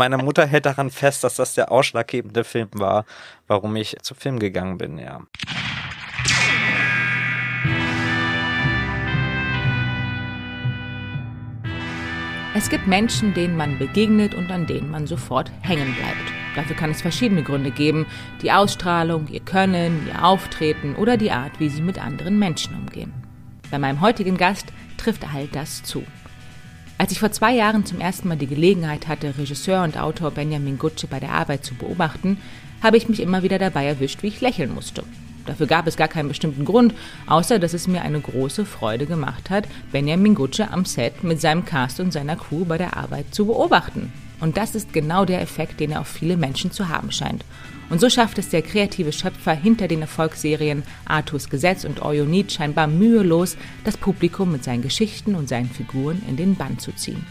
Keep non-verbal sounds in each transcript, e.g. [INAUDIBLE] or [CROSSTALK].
Meine Mutter hält daran fest, dass das der ausschlaggebende Film war, warum ich zu Film gegangen bin, ja. Es gibt Menschen, denen man begegnet und an denen man sofort hängen bleibt. Dafür kann es verschiedene Gründe geben. Die Ausstrahlung, ihr Können, ihr Auftreten oder die Art, wie sie mit anderen Menschen umgehen. Bei meinem heutigen Gast trifft all das zu. Als ich vor zwei Jahren zum ersten Mal die Gelegenheit hatte, Regisseur und Autor Benjamin Gutsche bei der Arbeit zu beobachten, habe ich mich immer wieder dabei erwischt, wie ich lächeln musste. Dafür gab es gar keinen bestimmten Grund, außer dass es mir eine große Freude gemacht hat, Benjamin Gutsche am Set mit seinem Cast und seiner Crew bei der Arbeit zu beobachten. Und das ist genau der Effekt, den er auf viele Menschen zu haben scheint. Und so schafft es der kreative Schöpfer hinter den Erfolgsserien Arthurs Gesetz und Need scheinbar mühelos, das Publikum mit seinen Geschichten und seinen Figuren in den Bann zu ziehen.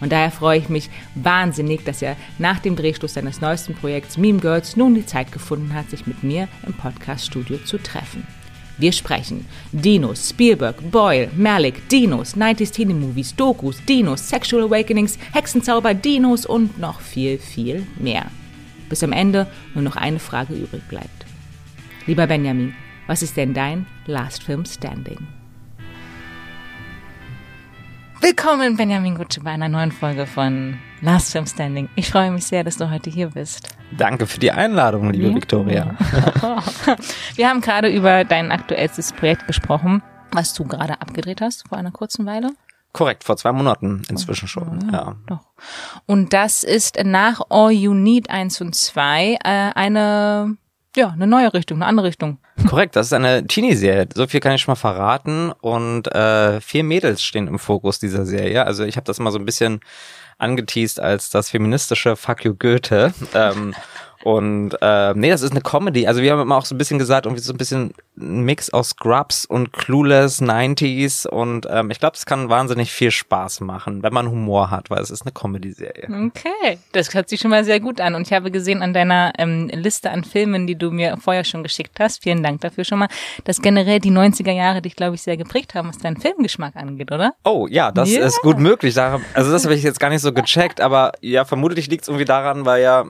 Und daher freue ich mich wahnsinnig, dass er nach dem Drehschluss seines neuesten Projekts Meme Girls nun die Zeit gefunden hat, sich mit mir im Podcast-Studio zu treffen. Wir sprechen Dinos, Spielberg, Boyle, Malik, Dinos, 90s Teen Movies, Dokus, Dinos, Sexual Awakenings, Hexenzauber, Dinos und noch viel, viel mehr. Bis am Ende nur noch eine Frage übrig bleibt. Lieber Benjamin, was ist denn dein Last Film Standing? Willkommen, Benjamin Gutsche, bei einer neuen Folge von Last Film Standing. Ich freue mich sehr, dass du heute hier bist. Danke für die Einladung, liebe ja. Victoria. [LAUGHS] Wir haben gerade über dein aktuellstes Projekt gesprochen, was du gerade abgedreht hast vor einer kurzen Weile. Korrekt, vor zwei Monaten inzwischen schon, ja. Doch. Und das ist nach All You Need 1 und 2 äh, eine, ja, eine neue Richtung, eine andere Richtung. [LAUGHS] Korrekt, das ist eine Teenie-Serie. So viel kann ich schon mal verraten. Und äh, vier Mädels stehen im Fokus dieser Serie. Also ich habe das mal so ein bisschen angeteased als das feministische Fuck you Goethe. [LAUGHS] Ähm, und äh, nee, das ist eine Comedy. Also wir haben immer auch so ein bisschen gesagt, irgendwie so ein bisschen ein Mix aus Scrubs und Clueless 90s. Und ähm, ich glaube, es kann wahnsinnig viel Spaß machen, wenn man Humor hat, weil es ist eine Comedy-Serie. Okay, das hört sich schon mal sehr gut an. Und ich habe gesehen an deiner ähm, Liste an Filmen, die du mir vorher schon geschickt hast, vielen Dank dafür schon mal, dass generell die 90er Jahre dich, glaube ich, sehr geprägt haben, was deinen Filmgeschmack angeht, oder? Oh ja, das yeah. ist gut möglich. Also das habe ich jetzt gar nicht so gecheckt, aber ja, vermutlich liegt es irgendwie daran, weil ja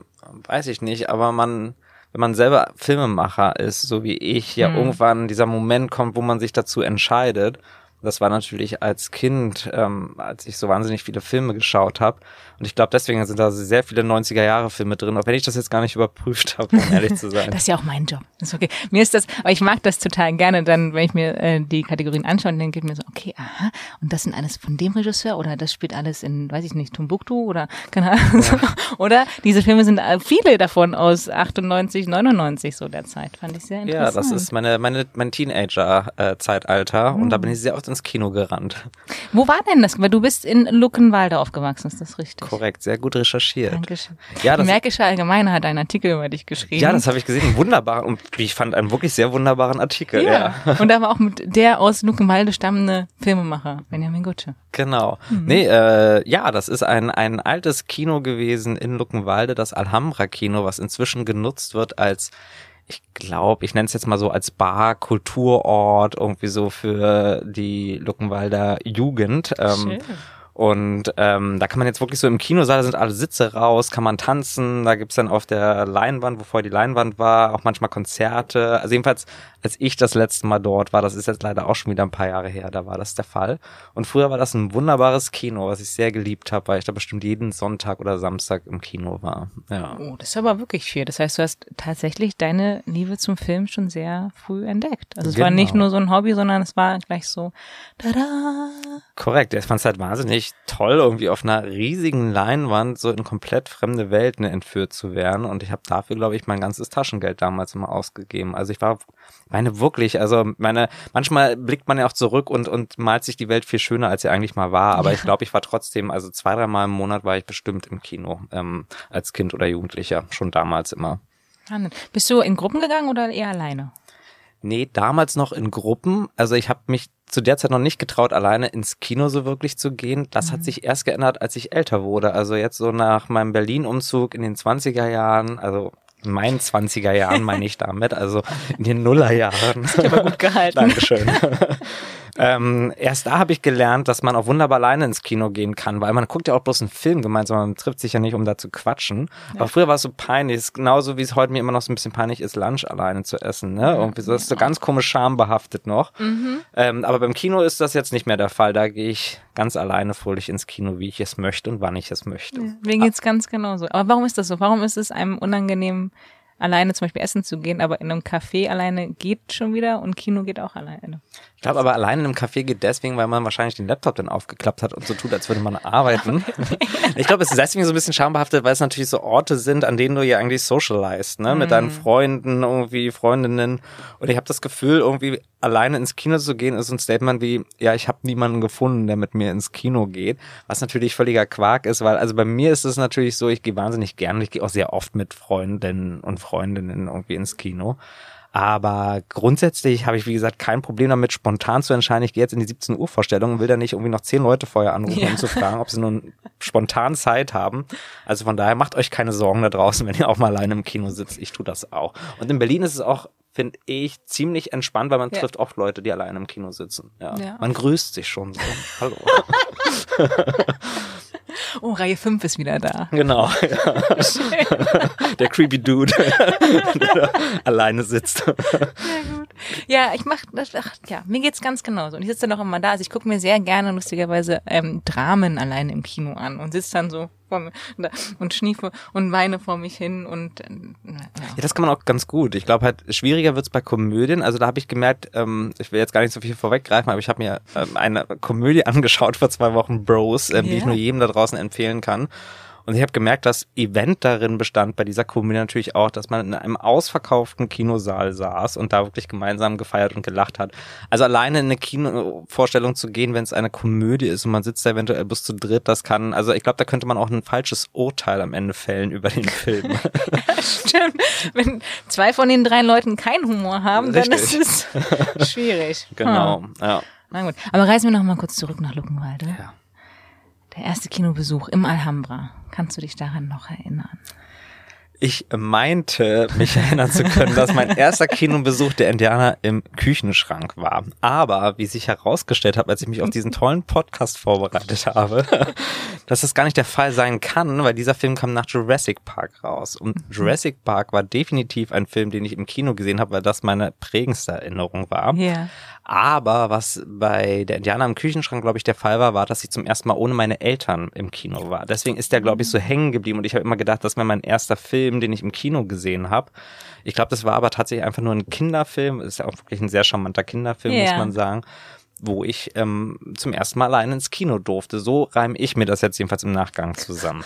weiß ich nicht, aber man, wenn man selber Filmemacher ist, so wie ich, ja hm. irgendwann dieser Moment kommt, wo man sich dazu entscheidet. Das war natürlich als Kind, ähm, als ich so wahnsinnig viele Filme geschaut habe, und ich glaube, deswegen sind da sehr viele 90er-Jahre-Filme drin, auch wenn ich das jetzt gar nicht überprüft habe, um ehrlich zu sein. [LAUGHS] das ist ja auch mein Job. Das ist okay. Mir ist das, aber ich mag das total gerne, dann, wenn ich mir äh, die Kategorien anschaue, dann geht mir so, okay, aha, und das sind alles von dem Regisseur oder das spielt alles in, weiß ich nicht, Tumbuktu oder keine Ahnung. Ja. oder diese Filme sind äh, viele davon aus 98, 99 so der Zeit. Fand ich sehr interessant. Ja, das ist meine, meine, mein Teenager-Zeitalter mhm. und da bin ich sehr oft ins Kino gerannt. Wo war denn das? Weil du bist in Luckenwalde aufgewachsen, ist das richtig? Korrekt, sehr gut recherchiert. Dankeschön. Ja, das, die Märkische Allgemeine hat einen Artikel über dich geschrieben. Ja, das habe ich gesehen. Wunderbar. Und ich fand einen wirklich sehr wunderbaren Artikel. Ja. ja. Und da war auch mit der aus Luckenwalde stammende Filmemacher, Benjamin Gutsche. Genau. Mhm. Nee, äh, ja, das ist ein, ein altes Kino gewesen in Luckenwalde, das Alhambra-Kino, was inzwischen genutzt wird als ich glaube, ich nenne es jetzt mal so als Bar, Kulturort, irgendwie so für die Luckenwalder Jugend. Ähm. Und ähm, da kann man jetzt wirklich so im Kinosaal, da sind alle Sitze raus, kann man tanzen, da gibt's dann auf der Leinwand, wo vorher die Leinwand war, auch manchmal Konzerte. Also jedenfalls, als ich das letzte Mal dort war, das ist jetzt leider auch schon wieder ein paar Jahre her, da war das der Fall. Und früher war das ein wunderbares Kino, was ich sehr geliebt habe, weil ich da bestimmt jeden Sonntag oder Samstag im Kino war. Ja. Oh, das ist aber wirklich viel. Das heißt, du hast tatsächlich deine Liebe zum Film schon sehr früh entdeckt. Also es genau. war nicht nur so ein Hobby, sondern es war gleich so, tada. Korrekt, ich fand es halt wahnsinnig wirklich toll, irgendwie auf einer riesigen Leinwand so in komplett fremde Welten entführt zu werden. Und ich habe dafür, glaube ich, mein ganzes Taschengeld damals immer ausgegeben. Also ich war, meine wirklich, also meine, manchmal blickt man ja auch zurück und, und malt sich die Welt viel schöner, als sie eigentlich mal war. Aber ja. ich glaube, ich war trotzdem, also zwei, dreimal im Monat war ich bestimmt im Kino, ähm, als Kind oder Jugendlicher, schon damals immer. Bist du in Gruppen gegangen oder eher alleine? Nee, damals noch in Gruppen. Also ich habe mich zu der Zeit noch nicht getraut, alleine ins Kino so wirklich zu gehen. Das mhm. hat sich erst geändert, als ich älter wurde. Also jetzt so nach meinem Berlin-Umzug in den 20er Jahren, also in meinen 20er Jahren meine ich [LAUGHS] damit, also in den Nullerjahren. Das ist aber gut gehalten. Dankeschön. [LAUGHS] Ähm, erst da habe ich gelernt, dass man auch wunderbar alleine ins Kino gehen kann, weil man guckt ja auch bloß einen Film gemeinsam, man trifft sich ja nicht, um da zu quatschen. Ja. Aber früher war es so peinlich, ist genauso wie es heute mir immer noch so ein bisschen peinlich ist, Lunch alleine zu essen. Ne? Irgendwie so, das ist so ganz komisch schambehaftet noch. Mhm. Ähm, aber beim Kino ist das jetzt nicht mehr der Fall. Da gehe ich ganz alleine fröhlich ins Kino, wie ich es möchte und wann ich es möchte. Ja, mir geht's ah. ganz genauso. Aber warum ist das so? Warum ist es einem unangenehm, alleine zum Beispiel essen zu gehen, aber in einem Café alleine geht schon wieder und Kino geht auch alleine. Ich glaube aber alleine in einem Café geht deswegen, weil man wahrscheinlich den Laptop dann aufgeklappt hat und so tut, als würde man arbeiten. [LAUGHS] [LAUGHS] ich glaube, es ist deswegen so ein bisschen schambehaftet, weil es natürlich so Orte sind, an denen du ja eigentlich socialized, ne? Mit deinen mhm. Freunden, irgendwie Freundinnen. Und ich habe das Gefühl, irgendwie alleine ins Kino zu gehen, ist ein Statement wie, ja, ich habe niemanden gefunden, der mit mir ins Kino geht. Was natürlich völliger Quark ist, weil, also bei mir ist es natürlich so, ich gehe wahnsinnig gerne, ich gehe auch sehr oft mit Freundinnen und Freundinnen irgendwie ins Kino. Aber grundsätzlich habe ich, wie gesagt, kein Problem damit, spontan zu entscheiden, ich gehe jetzt in die 17 Uhr Vorstellung und will da nicht irgendwie noch zehn Leute vorher anrufen, ja. um zu fragen, ob sie nun spontan Zeit haben. Also von daher macht euch keine Sorgen da draußen, wenn ihr auch mal alleine im Kino sitzt. Ich tue das auch. Und in Berlin ist es auch finde ich, ziemlich entspannt, weil man ja. trifft oft Leute, die alleine im Kino sitzen. Ja. ja. Man grüßt sich schon so. [LAUGHS] Hallo. Oh, Reihe 5 ist wieder da. Genau. Ja. [LAUGHS] Der creepy Dude, der alleine sitzt. Ja, gut. Ja, ich mach das, ach, ja, mir geht's ganz genauso. Und ich sitze dann auch immer da. Also ich gucke mir sehr gerne lustigerweise ähm, Dramen alleine im Kino an und sitze dann so vor mir und schniefe und weine vor mich hin und äh, ja. ja, das kann man auch ganz gut. Ich glaube halt, schwieriger wird's bei Komödien. Also da habe ich gemerkt, ähm, ich will jetzt gar nicht so viel vorweggreifen, aber ich habe mir ähm, eine Komödie [LAUGHS] angeschaut vor zwei Wochen, Bros, ähm, yeah. die ich nur jedem da draußen empfehlen kann. Und ich habe gemerkt, das Event darin bestand bei dieser Komödie natürlich auch, dass man in einem ausverkauften Kinosaal saß und da wirklich gemeinsam gefeiert und gelacht hat. Also alleine in eine Kinovorstellung zu gehen, wenn es eine Komödie ist und man sitzt da eventuell bis zu dritt, das kann, also ich glaube, da könnte man auch ein falsches Urteil am Ende fällen über den Film. [LAUGHS] stimmt. Wenn zwei von den drei Leuten keinen Humor haben, Richtig. dann ist es schwierig. [LAUGHS] Genau, hm. ja. Na gut. Aber reisen wir noch mal kurz zurück nach Luckenwalde. Ja. Der erste Kinobesuch im Alhambra. Kannst du dich daran noch erinnern? Ich meinte, mich erinnern zu können, dass mein erster Kinobesuch der Indianer im Küchenschrank war. Aber wie sich herausgestellt hat, als ich mich auf diesen tollen Podcast vorbereitet habe, [LAUGHS] dass das gar nicht der Fall sein kann, weil dieser Film kam nach Jurassic Park raus. Und Jurassic Park war definitiv ein Film, den ich im Kino gesehen habe, weil das meine prägendste Erinnerung war. Ja. Aber was bei der Indianer im Küchenschrank, glaube ich, der Fall war, war, dass ich zum ersten Mal ohne meine Eltern im Kino war. Deswegen ist der, glaube ich, so hängen geblieben. Und ich habe immer gedacht, das wäre mein erster Film, den ich im Kino gesehen habe. Ich glaube, das war aber tatsächlich einfach nur ein Kinderfilm. Ist ja auch wirklich ein sehr charmanter Kinderfilm, yeah. muss man sagen wo ich ähm, zum ersten Mal allein ins Kino durfte. So reime ich mir das jetzt jedenfalls im Nachgang zusammen.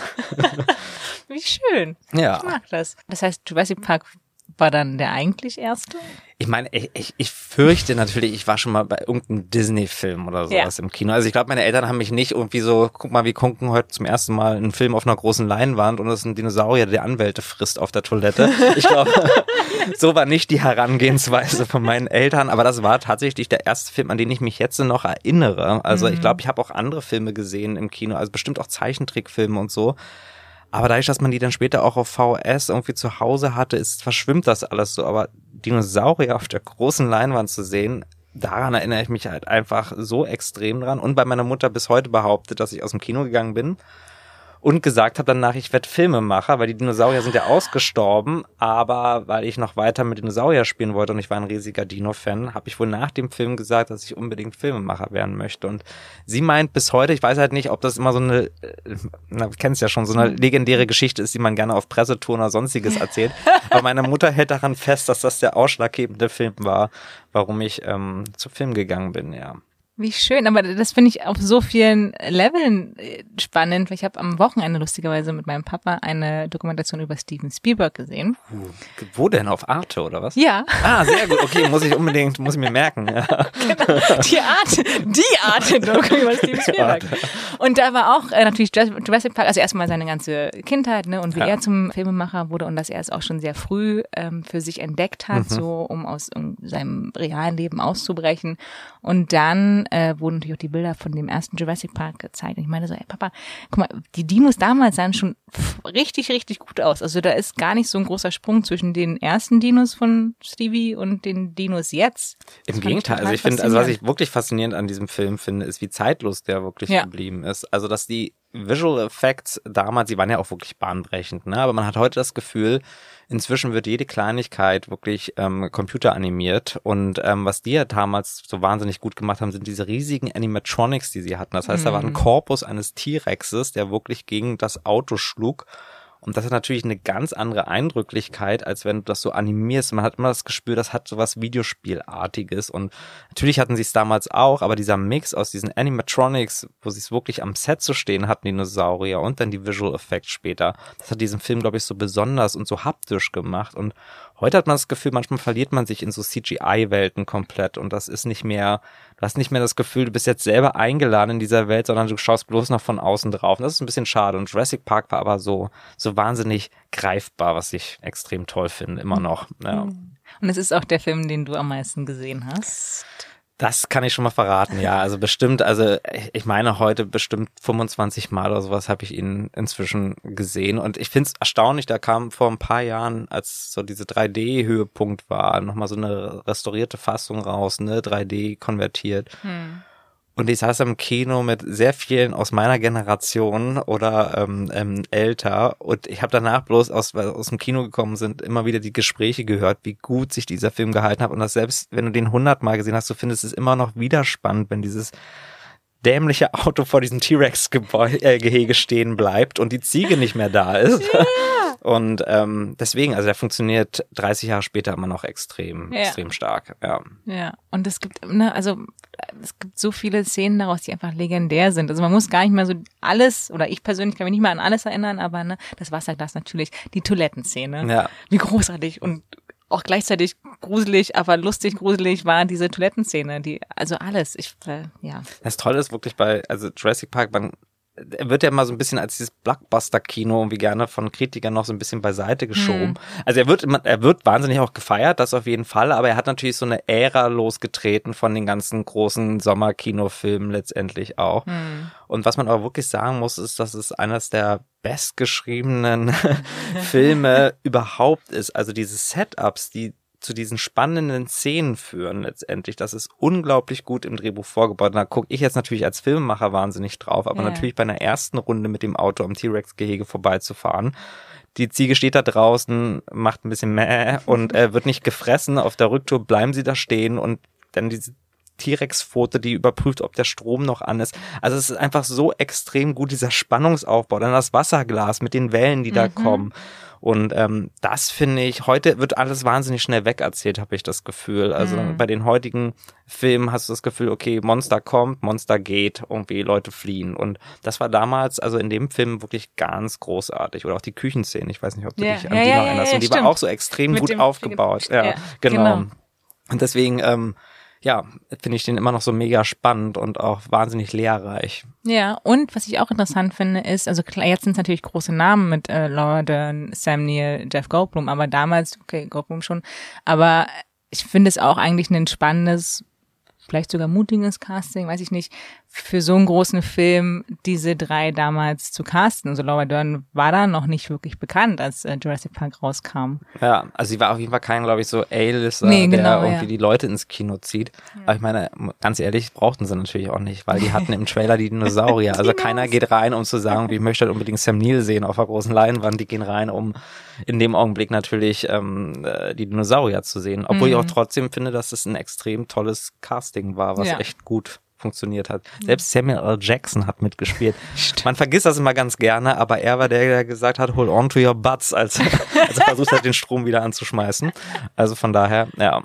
[LAUGHS] Wie schön. Ja. Ich mag das. Das heißt, Jurassic Park war dann der eigentlich erste? Ich meine, ich, ich, ich fürchte natürlich, ich war schon mal bei irgendeinem Disney-Film oder sowas ja. im Kino. Also ich glaube, meine Eltern haben mich nicht irgendwie so, guck mal, wir gucken heute zum ersten Mal einen Film auf einer großen Leinwand und das ist ein Dinosaurier, der Anwälte frisst auf der Toilette. Ich glaube, [LAUGHS] so war nicht die Herangehensweise von meinen Eltern, aber das war tatsächlich der erste Film, an den ich mich jetzt noch erinnere. Also mhm. ich glaube, ich habe auch andere Filme gesehen im Kino, also bestimmt auch Zeichentrickfilme und so. Aber dadurch, dass man die dann später auch auf VS irgendwie zu Hause hatte, ist, verschwimmt das alles so. Aber Dinosaurier auf der großen Leinwand zu sehen, daran erinnere ich mich halt einfach so extrem dran. Und bei meiner Mutter bis heute behauptet, dass ich aus dem Kino gegangen bin und gesagt habe danach, ich werde Filmemacher, weil die Dinosaurier sind ja ausgestorben, aber weil ich noch weiter mit Dinosaurier spielen wollte und ich war ein riesiger Dino-Fan, habe ich wohl nach dem Film gesagt, dass ich unbedingt Filmemacher werden möchte. Und sie meint bis heute, ich weiß halt nicht, ob das immer so eine, äh, na, du kennst ja schon, so eine legendäre Geschichte ist, die man gerne auf Pressetouren oder sonstiges erzählt. aber meine Mutter hält daran fest, dass das der ausschlaggebende Film war, warum ich ähm, zu Film gegangen bin, ja. Wie schön, aber das finde ich auf so vielen Leveln äh, spannend. Ich habe am Wochenende lustigerweise mit meinem Papa eine Dokumentation über Steven Spielberg gesehen. Wo denn? Auf Arte oder was? Ja. Ah, sehr gut. Okay, muss ich unbedingt, muss ich mir merken. Ja. Genau. Die Art, die Art Doku über Steven Spielberg. Und da war auch äh, natürlich Jurassic Park, also erstmal seine ganze Kindheit, ne, und wie ja. er zum Filmemacher wurde und dass er es auch schon sehr früh ähm, für sich entdeckt hat, mhm. so um aus um seinem realen Leben auszubrechen. Und dann äh, wurden natürlich auch die Bilder von dem ersten Jurassic Park gezeigt. Und ich meine so, ey Papa, guck mal, die Dinos damals sahen schon richtig, richtig gut aus. Also da ist gar nicht so ein großer Sprung zwischen den ersten Dinos von Stevie und den Dinos jetzt. Das Im Gegenteil, also ich finde, also was ich wirklich faszinierend an diesem Film finde, ist, wie zeitlos der wirklich ja. geblieben ist. Also dass die Visual Effects damals, die waren ja auch wirklich bahnbrechend, ne? Aber man hat heute das Gefühl, inzwischen wird jede Kleinigkeit wirklich ähm, computeranimiert. Und ähm, was die ja damals so wahnsinnig gut gemacht haben, sind diese riesigen Animatronics, die sie hatten. Das heißt, mhm. da war ein mhm. Korpus eines T-Rexes, der wirklich gegen das Auto schlug und das hat natürlich eine ganz andere Eindrücklichkeit, als wenn du das so animierst. Man hat immer das Gespür, das hat so was Videospielartiges. Und natürlich hatten sie es damals auch, aber dieser Mix aus diesen Animatronics, wo sie es wirklich am Set zu stehen hatten, Dinosaurier, und dann die Visual Effects später, das hat diesen Film, glaube ich, so besonders und so haptisch gemacht. Und Heute hat man das Gefühl, manchmal verliert man sich in so CGI-Welten komplett und das ist nicht mehr, du hast nicht mehr das Gefühl, du bist jetzt selber eingeladen in dieser Welt, sondern du schaust bloß noch von außen drauf. Und das ist ein bisschen schade. Und Jurassic Park war aber so, so wahnsinnig greifbar, was ich extrem toll finde, immer noch. Ja. Und es ist auch der Film, den du am meisten gesehen hast. Das kann ich schon mal verraten, ja. Also bestimmt, also ich meine heute bestimmt 25 Mal oder sowas habe ich ihn inzwischen gesehen. Und ich finde es erstaunlich, da kam vor ein paar Jahren, als so diese 3D-Höhepunkt war, nochmal so eine restaurierte Fassung raus, ne, 3D konvertiert. Hm. Und ich saß im Kino mit sehr vielen aus meiner Generation oder ähm, ähm, älter. Und ich habe danach bloß aus, aus dem Kino gekommen sind, immer wieder die Gespräche gehört, wie gut sich dieser Film gehalten hat. Und das selbst, wenn du den hundertmal gesehen hast, du findest es immer noch wieder spannend, wenn dieses dämliche Auto vor diesem T-Rex-Gehege stehen bleibt und die Ziege nicht mehr da ist. [LAUGHS] Ja. Und ähm, deswegen, also der funktioniert 30 Jahre später immer noch extrem, ja. extrem stark. Ja. ja, und es gibt, ne, also es gibt so viele Szenen daraus, die einfach legendär sind. Also man muss gar nicht mehr so alles, oder ich persönlich kann mich nicht mehr an alles erinnern, aber ne, das Wasserglas natürlich, die Toilettenszene. Ja. Wie großartig und auch gleichzeitig gruselig, aber lustig gruselig war diese Toilettenszene, die also alles. Ich äh, ja. Das Tolle ist wirklich bei also Jurassic Park, man wird ja immer so ein bisschen als dieses Blockbuster-Kino irgendwie gerne von Kritikern noch so ein bisschen beiseite geschoben. Hm. Also er wird, er wird wahnsinnig auch gefeiert, das auf jeden Fall, aber er hat natürlich so eine Ära losgetreten von den ganzen großen Sommerkinofilmen letztendlich auch. Hm. Und was man aber wirklich sagen muss, ist, dass es eines der bestgeschriebenen [LAUGHS] Filme [LAUGHS] überhaupt ist. Also diese Setups, die zu diesen spannenden Szenen führen letztendlich. Das ist unglaublich gut im Drehbuch vorgebaut. Da gucke ich jetzt natürlich als Filmemacher wahnsinnig drauf, aber ja. natürlich bei einer ersten Runde mit dem Auto am T-Rex-Gehege vorbeizufahren. Die Ziege steht da draußen, macht ein bisschen mäh [LAUGHS] und äh, wird nicht gefressen. Auf der Rücktour bleiben sie da stehen und dann diese T-Rex-Foto, die überprüft, ob der Strom noch an ist. Also es ist einfach so extrem gut, dieser Spannungsaufbau. Dann das Wasserglas mit den Wellen, die mhm. da kommen. Und ähm, das finde ich, heute wird alles wahnsinnig schnell wegerzählt, habe ich das Gefühl. Also mhm. bei den heutigen Filmen hast du das Gefühl, okay, Monster kommt, Monster geht, irgendwie Leute fliehen. Und das war damals, also in dem Film wirklich ganz großartig. Oder auch die Küchenszene, ich weiß nicht, ob du ja. dich an ja, die ja, noch erinnerst. Und die stimmt. war auch so extrem Mit gut aufgebaut. Ja, genau. genau. Und deswegen, ähm, ja, finde ich den immer noch so mega spannend und auch wahnsinnig lehrreich. Ja, und was ich auch interessant finde, ist, also klar, jetzt sind es natürlich große Namen mit äh, Laura Sam Neill, Jeff Goldblum, aber damals, okay, Goldblum schon, aber ich finde es auch eigentlich ein spannendes vielleicht sogar mutiges Casting, weiß ich nicht, für so einen großen Film diese drei damals zu casten. Also Laura Dern war da noch nicht wirklich bekannt, als äh, Jurassic Park rauskam. Ja, also sie war auf jeden Fall kein, glaube ich, so A-Lister, nee, genau, der irgendwie ja. die Leute ins Kino zieht. Ja. Aber ich meine, ganz ehrlich, brauchten sie natürlich auch nicht, weil die [LAUGHS] hatten im Trailer die Dinosaurier. Also keiner geht rein, um zu sagen, ich möchte halt unbedingt Sam Neill sehen auf der großen Leinwand. Die gehen rein, um in dem Augenblick natürlich ähm, äh, die Dinosaurier zu sehen. Obwohl mhm. ich auch trotzdem finde, dass es ein extrem tolles Casting war, was ja. echt gut funktioniert hat. Selbst Samuel L. Jackson hat mitgespielt. [LAUGHS] Man vergisst das immer ganz gerne, aber er war der, der gesagt hat, hold on to your butts, als, [LAUGHS] als er versucht hat, den Strom wieder anzuschmeißen. Also von daher, ja.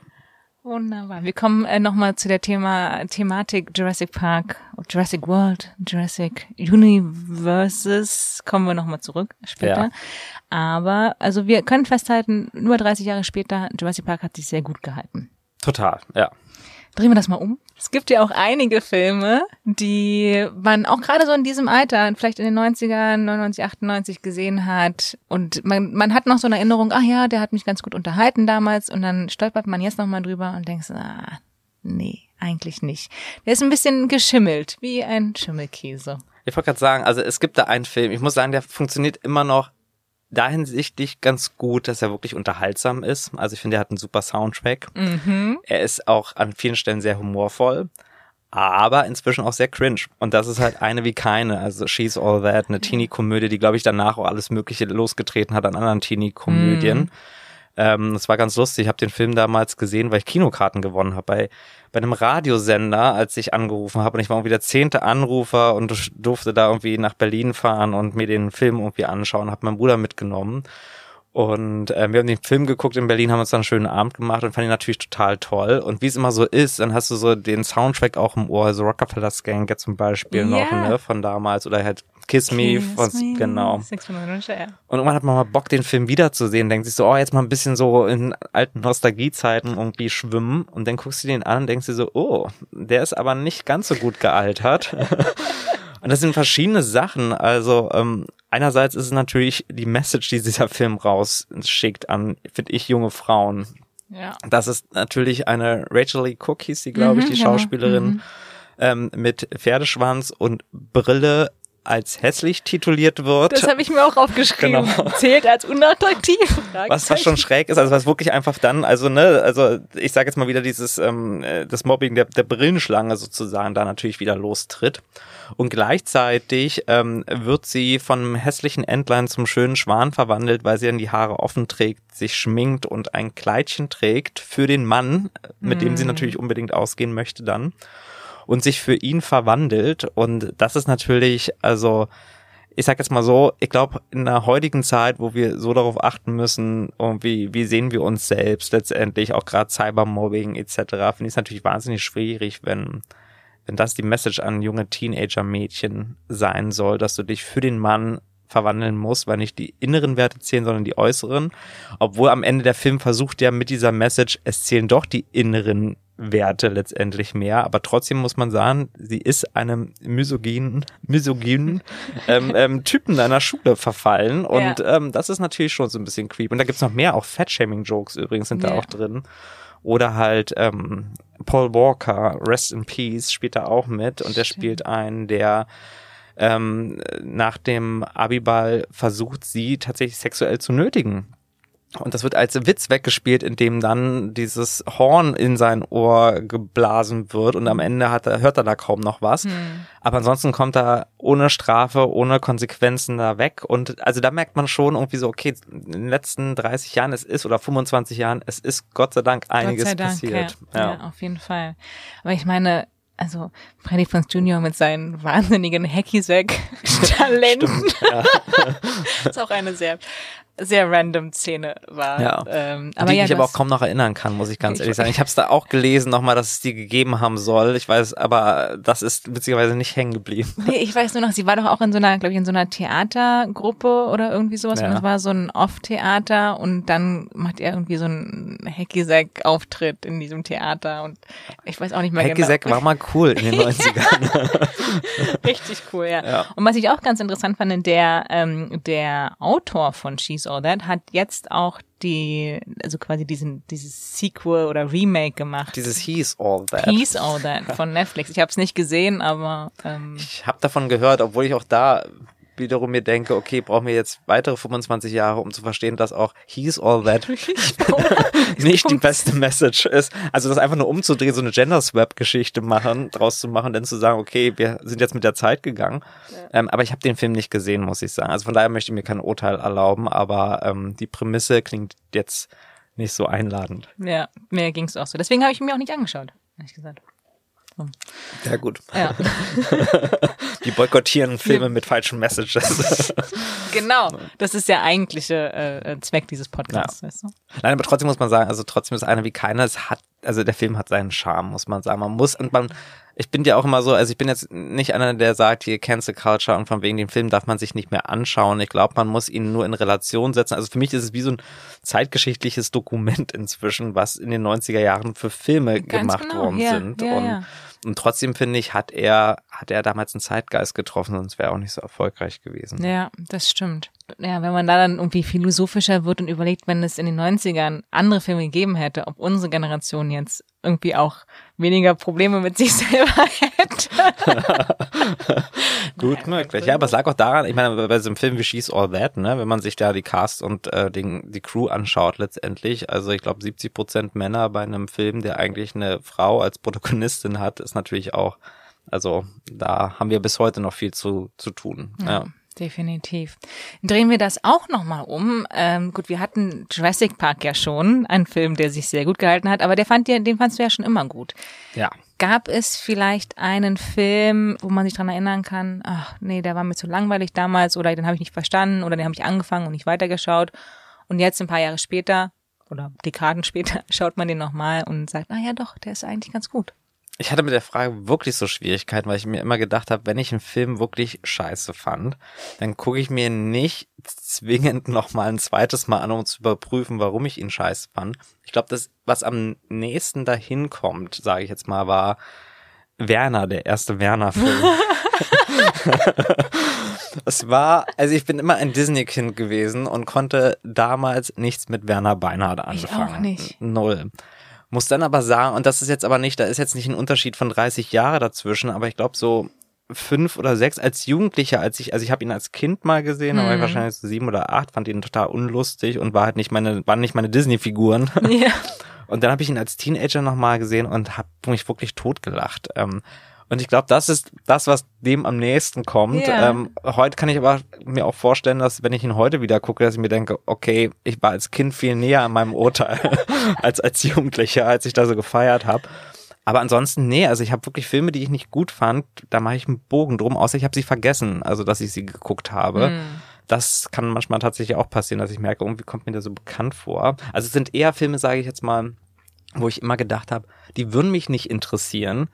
Wunderbar. Wir kommen äh, nochmal zu der Thema Thematik Jurassic Park, Jurassic World, Jurassic Universes. Kommen wir nochmal zurück später. Ja. Aber also wir können festhalten, über 30 Jahre später, Jurassic Park hat sich sehr gut gehalten. Total, ja. Drehen wir das mal um. Es gibt ja auch einige Filme, die man auch gerade so in diesem Alter, vielleicht in den 90ern, 99, 98 gesehen hat. Und man, man hat noch so eine Erinnerung, ach ja, der hat mich ganz gut unterhalten damals. Und dann stolpert man jetzt nochmal drüber und denkt, ah, nee, eigentlich nicht. Der ist ein bisschen geschimmelt, wie ein Schimmelkäse. Ich wollte gerade sagen, also es gibt da einen Film, ich muss sagen, der funktioniert immer noch dahinsichtlich ganz gut, dass er wirklich unterhaltsam ist. Also ich finde, er hat einen super Soundtrack. Mhm. Er ist auch an vielen Stellen sehr humorvoll, aber inzwischen auch sehr cringe. Und das ist halt eine wie keine. Also She's All That, eine Teenie-Komödie, die, glaube ich, danach auch alles Mögliche losgetreten hat an anderen Teenie-Komödien. Mhm. Ähm, das war ganz lustig. Ich habe den Film damals gesehen, weil ich Kinokarten gewonnen habe bei, bei einem Radiosender, als ich angerufen habe. Und ich war irgendwie der zehnte Anrufer und durfte da irgendwie nach Berlin fahren und mir den Film irgendwie anschauen. Habe meinen Bruder mitgenommen. Und äh, wir haben den Film geguckt in Berlin, haben uns dann einen schönen Abend gemacht und fand ihn natürlich total toll. Und wie es immer so ist, dann hast du so den Soundtrack auch im Ohr, so Rockefeller Skank zum Beispiel noch, Ja. ne, von damals oder halt Kiss, Me, von, genau. Minuten, ja. Und irgendwann hat man mal Bock, den Film wiederzusehen. Denkt sich so, oh, jetzt mal ein bisschen so in alten Nostalgiezeiten irgendwie schwimmen. Und dann guckst du den an und denkst dir so, oh, der ist aber nicht ganz so gut gealtert. [LAUGHS] und das sind verschiedene Sachen. Also ähm, einerseits ist es natürlich die Message, die dieser Film rausschickt an, finde ich, junge Frauen. Ja. Das ist natürlich eine Rachel Lee Cook, hieß sie, glaube ich, Mhm, die genau. Schauspielerin, Mhm. ähm, mit Pferdeschwanz und Brille als hässlich tituliert wird. Das habe ich mir auch aufgeschrieben. Genau. [LAUGHS] Zählt als unattraktiv? [LAUGHS] was was schon schräg ist, also was wirklich einfach dann, also ne, also ich sage jetzt mal wieder dieses ähm, äh, das Mobbing der, der Brillenschlange sozusagen da natürlich wieder lostritt und gleichzeitig ähm, wird sie von einem hässlichen Entlein zum schönen Schwan verwandelt, weil sie dann die Haare offen trägt, sich schminkt und ein Kleidchen trägt für den Mann, mit dem sie natürlich unbedingt ausgehen möchte dann und sich für ihn verwandelt und das ist natürlich also ich sag jetzt mal so, ich glaube, in der heutigen Zeit, wo wir so darauf achten müssen, irgendwie, wie sehen wir uns selbst letztendlich, auch gerade Cybermobbing etc., finde ich es natürlich wahnsinnig schwierig, wenn, wenn das die Message an junge Teenager-Mädchen sein soll, dass du dich für den Mann verwandeln musst, weil nicht die inneren Werte zählen, sondern die äußeren. Obwohl am Ende der Film versucht ja mit dieser Message, es zählen doch die inneren Werte letztendlich mehr, aber trotzdem muss man sagen, sie ist einem misogynen, [LAUGHS] misogynen ähm, ähm, Typen einer Schule verfallen und ähm, das ist natürlich schon so ein bisschen creep. Und da gibt's noch mehr, auch Fat-Shaming-Jokes übrigens sind da Ja. auch drin. Oder halt ähm, Paul Walker, Rest in Peace, spielt da auch mit und der Stimmt. spielt einen, der ähm, nach dem Abiball versucht, sie tatsächlich sexuell zu nötigen. Und das wird als Witz weggespielt, indem dann dieses Horn in sein Ohr geblasen wird und am Ende hat er, hört er da kaum noch was. Aber ansonsten kommt er ohne Strafe, ohne Konsequenzen da weg. Und also da merkt man schon irgendwie so, okay, in den letzten 30 Jahren es ist oder 25 Jahren, es ist Gott sei Dank einiges sei Dank, passiert. Ja. ja, auf jeden Fall. Aber ich meine, also Freddy Prinze Jr. mit seinen wahnsinnigen Hacky-Sack-Talenten. [LAUGHS] [LAUGHS] ist auch eine sehr, sehr random Szene war. Ja. Ähm, Aber die ja, ich aber auch kaum noch erinnern kann, muss ich ganz Ich- ehrlich sagen. Ich habe es da auch gelesen nochmal, dass es die gegeben haben soll. Ich weiß, aber das ist witzigerweise nicht hängen geblieben. [LAUGHS] Nee, ich weiß nur noch, sie war doch auch in so einer, glaube ich, in so einer Theatergruppe oder irgendwie sowas. Ja. Und es war so ein Off-Theater und dann macht er irgendwie so einen Hacky-Sack-Auftritt in diesem Theater und ich weiß auch nicht mehr Hacky genau. War mal cool in den [LAUGHS] 90ern. Richtig cool, ja. Ja. Und was ich auch ganz interessant fand, der, ähm, der Autor von All That hat jetzt auch die, also quasi diesen, dieses Sequel oder Remake gemacht. Dieses He's All That. He's All That von Netflix. Ich habe es nicht gesehen, aber ähm, Ich habe davon gehört, obwohl ich auch da wiederum mir denke, okay, brauchen wir jetzt weitere 25 Jahre, um zu verstehen, dass auch He's All That [LAUGHS] [LAUGHS] nicht die beste Message ist. Also das einfach nur umzudrehen, so eine Gender-Swap-Geschichte machen, draus zu machen, dann zu sagen, okay, wir sind jetzt mit der Zeit gegangen. Ähm, aber ich habe den Film nicht gesehen, muss ich sagen. Also von daher möchte ich mir kein Urteil erlauben, aber ähm, die Prämisse klingt jetzt nicht so einladend. ja, mir ging's auch so. Deswegen habe ich ihn mir auch nicht angeschaut, ehrlich gesagt. Ja gut. Ja, [LAUGHS] Die boykottieren Filme mit falschen Messages. [LAUGHS] genau. Das ist der eigentliche äh, Zweck dieses Podcasts, weißt du? Nein, aber trotzdem muss man sagen, also trotzdem ist einer wie keiner. Es hat, also der Film hat seinen Charme, muss man sagen. Man muss und man, ich bin ja auch immer so, also ich bin jetzt nicht einer, der sagt, hier Cancel Culture und von wegen den Film darf man sich nicht mehr anschauen. Ich glaube, man muss ihn nur in Relation setzen. Also für mich ist es wie so ein zeitgeschichtliches Dokument [LAUGHS] inzwischen, was in den 90er Jahren für Filme Ganz gemacht genau, worden ja, sind. ja, und, ja. und trotzdem finde ich, hat er, hat er damals einen Zeitgeist getroffen, sonst wäre er auch nicht so erfolgreich gewesen. Ja, das stimmt. Ja, wenn man da dann irgendwie philosophischer wird und überlegt, wenn es in den 90ern andere Filme gegeben hätte, ob unsere Generation jetzt irgendwie auch weniger Probleme mit sich [LAUGHS] selber hätte. [LAUGHS] Gut möglich. Ja, aber es lag auch daran, ich meine, bei so einem Film wie She's All That, ne, wenn man sich da die Cast und äh, den, die Crew anschaut letztendlich, also ich glaube 70 Prozent Männer bei einem Film, der eigentlich eine Frau als Protagonistin hat, ist natürlich auch, also da haben wir bis heute noch viel zu, zu tun. ja. ja. Definitiv. Drehen wir das auch nochmal um. Ähm, gut, wir hatten Jurassic Park ja schon, einen Film, der sich sehr gut gehalten hat, aber der fand dir, den fandst du ja schon immer gut. Ja. Gab es vielleicht einen Film, wo man sich dran erinnern kann, ach nee, der war mir zu langweilig damals oder den habe ich nicht verstanden oder den habe ich angefangen und nicht weitergeschaut und jetzt ein paar Jahre später oder Dekaden später [LAUGHS] schaut man den nochmal und sagt, ah ja doch, der ist eigentlich ganz gut ich hatte mit der Frage wirklich so Schwierigkeiten, weil ich mir immer gedacht habe, wenn ich einen Film wirklich scheiße fand, dann gucke ich mir nicht zwingend noch mal ein zweites Mal an, um zu überprüfen, warum ich ihn scheiße fand. Ich glaube, das, was am nächsten dahin kommt, sage ich jetzt mal, war Werner, der erste Werner-Film. [LAUGHS] es war, also ich bin immer ein Disney-Kind gewesen und konnte damals nichts mit Werner Beinhardt anfangen. Ich auch nicht. Null. Muss dann aber sagen, und das ist jetzt aber nicht, da ist jetzt nicht ein Unterschied von 30 Jahre dazwischen, aber ich glaube so fünf oder sechs als Jugendlicher, als ich, also ich habe ihn als Kind mal gesehen, mhm. aber ich wahrscheinlich so sieben oder acht, fand ihn total unlustig und war halt nicht meine, waren nicht meine Disney-Figuren. Ja. Und dann habe ich ihn als Teenager nochmal gesehen und habe mich wirklich totgelacht. Ähm, und ich glaube, das ist das, was dem am nächsten kommt. Yeah. Ähm, heute kann ich aber mir auch vorstellen, dass wenn ich ihn heute wieder gucke, dass ich mir denke, okay, ich war als Kind viel näher an meinem Urteil [LAUGHS] als als Jugendlicher, als ich da so gefeiert habe. Aber ansonsten, nee, also ich habe wirklich Filme, die ich nicht gut fand, da mache ich einen Bogen drum, außer ich habe sie vergessen, also dass ich sie geguckt habe. Mm. Das kann manchmal tatsächlich auch passieren, dass ich merke, irgendwie kommt mir das so bekannt vor. Also es sind eher Filme, sage ich jetzt mal, wo ich immer gedacht habe, die würden mich nicht interessieren,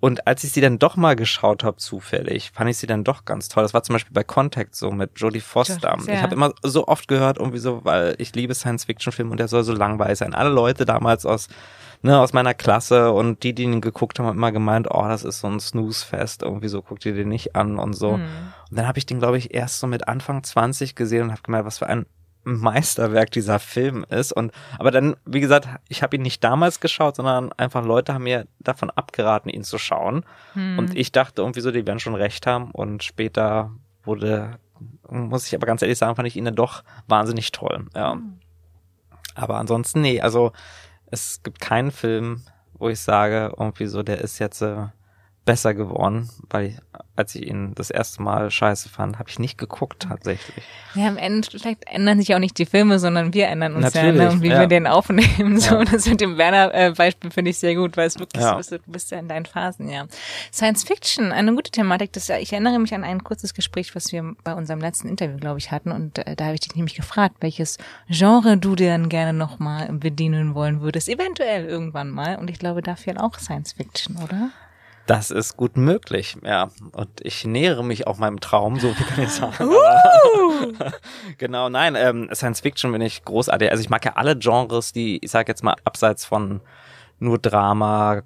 und als ich sie dann doch mal geschaut habe, zufällig, fand ich sie dann doch ganz toll. Das war zum Beispiel bei Contact so mit Jodie Foster. Ja. Ich habe immer so oft gehört, irgendwie so, weil ich liebe Science-Fiction-Filme und der soll so langweilig sein. Alle Leute damals aus, ne, aus meiner Klasse und die, die ihn geguckt haben, haben immer gemeint, oh, das ist so ein Snooze-Fest, irgendwie so, guckt ihr den nicht an und so. Mhm. Und dann habe ich den, glaube ich, erst so mit Anfang 20 gesehen und habe gemerkt, was für ein Meisterwerk dieser Film ist. Und aber dann, wie gesagt, ich habe ihn nicht damals geschaut, sondern einfach Leute haben mir davon abgeraten, ihn zu schauen. Hm. Und ich dachte irgendwie so, die werden schon recht haben. Und später wurde, muss ich aber ganz ehrlich sagen, fand ich ihn dann doch wahnsinnig toll. Ja. Hm. Aber ansonsten, nee, also es gibt keinen Film, wo ich sage, irgendwie so, der ist jetzt äh, besser geworden, weil ich, als ich ihn das erste Mal scheiße fand, habe ich nicht geguckt tatsächlich. Ja, am Ende vielleicht ändern sich auch nicht die Filme, sondern wir ändern uns Natürlich, ja, ne, und wie ja. wir den aufnehmen. So, ja. das mit dem Werner-Beispiel finde ich sehr gut, weil es wirklich ja. so ist, du bist ja in deinen Phasen, ja. Science Fiction, eine gute Thematik. Das, ich erinnere mich an ein kurzes Gespräch, was wir bei unserem letzten Interview, glaube ich, hatten. Und äh, da habe ich dich nämlich gefragt, welches Genre du dir dann gerne nochmal bedienen wollen würdest. Eventuell irgendwann mal. Und ich glaube, da fiel auch Science Fiction, oder? Das ist gut möglich, ja. Und ich nähere mich auch meinem Traum, so wie kann ich sagen. [LAUGHS] Uh! [LAUGHS] genau, nein, ähm, Science Fiction bin ich großartig. Also ich mag ja alle Genres, die, ich sag jetzt mal, abseits von nur Drama,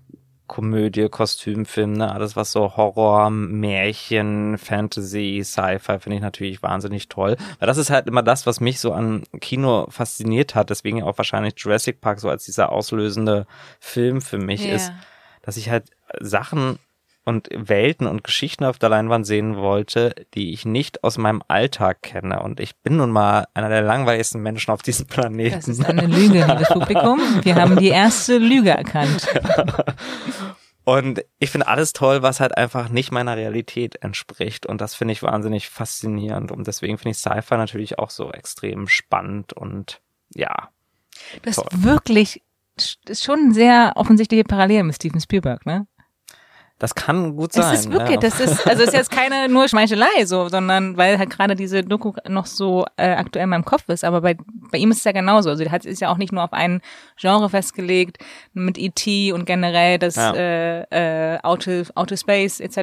Komödie, Kostümfilm, ne, alles was so Horror, Märchen, Fantasy, Sci-Fi finde ich natürlich wahnsinnig toll. Weil das ist halt immer das, was mich so an Kino fasziniert hat. Deswegen auch wahrscheinlich Jurassic Park so als dieser auslösende Film für mich yeah. ist, dass ich halt Sachen und Welten und Geschichten auf der Leinwand sehen wollte, die ich nicht aus meinem Alltag kenne. Und ich bin nun mal einer der langweiligsten Menschen auf diesem Planeten. Das ist eine Lüge, liebes Publikum. Wir haben die erste Lüge erkannt. [LAUGHS] Und ich finde alles toll, was halt einfach nicht meiner Realität entspricht. Und das finde ich wahnsinnig faszinierend. Und deswegen finde ich Sci-Fi natürlich auch so extrem spannend und ja. Du hast wirklich ist schon sehr offensichtliche Parallele mit Steven Spielberg, ne? Das kann gut sein. Es ist wirklich, ja. das ist, also ist jetzt keine [LAUGHS] nur Schmeichelei, so, sondern weil halt gerade diese Doku noch so äh, aktuell in meinem Kopf ist. Aber bei, bei ihm ist es ja genauso. Also hat ist ja auch nicht nur auf ein Genre festgelegt mit E.T. und generell das ja. äh, äh, Auto, Auto Space etc.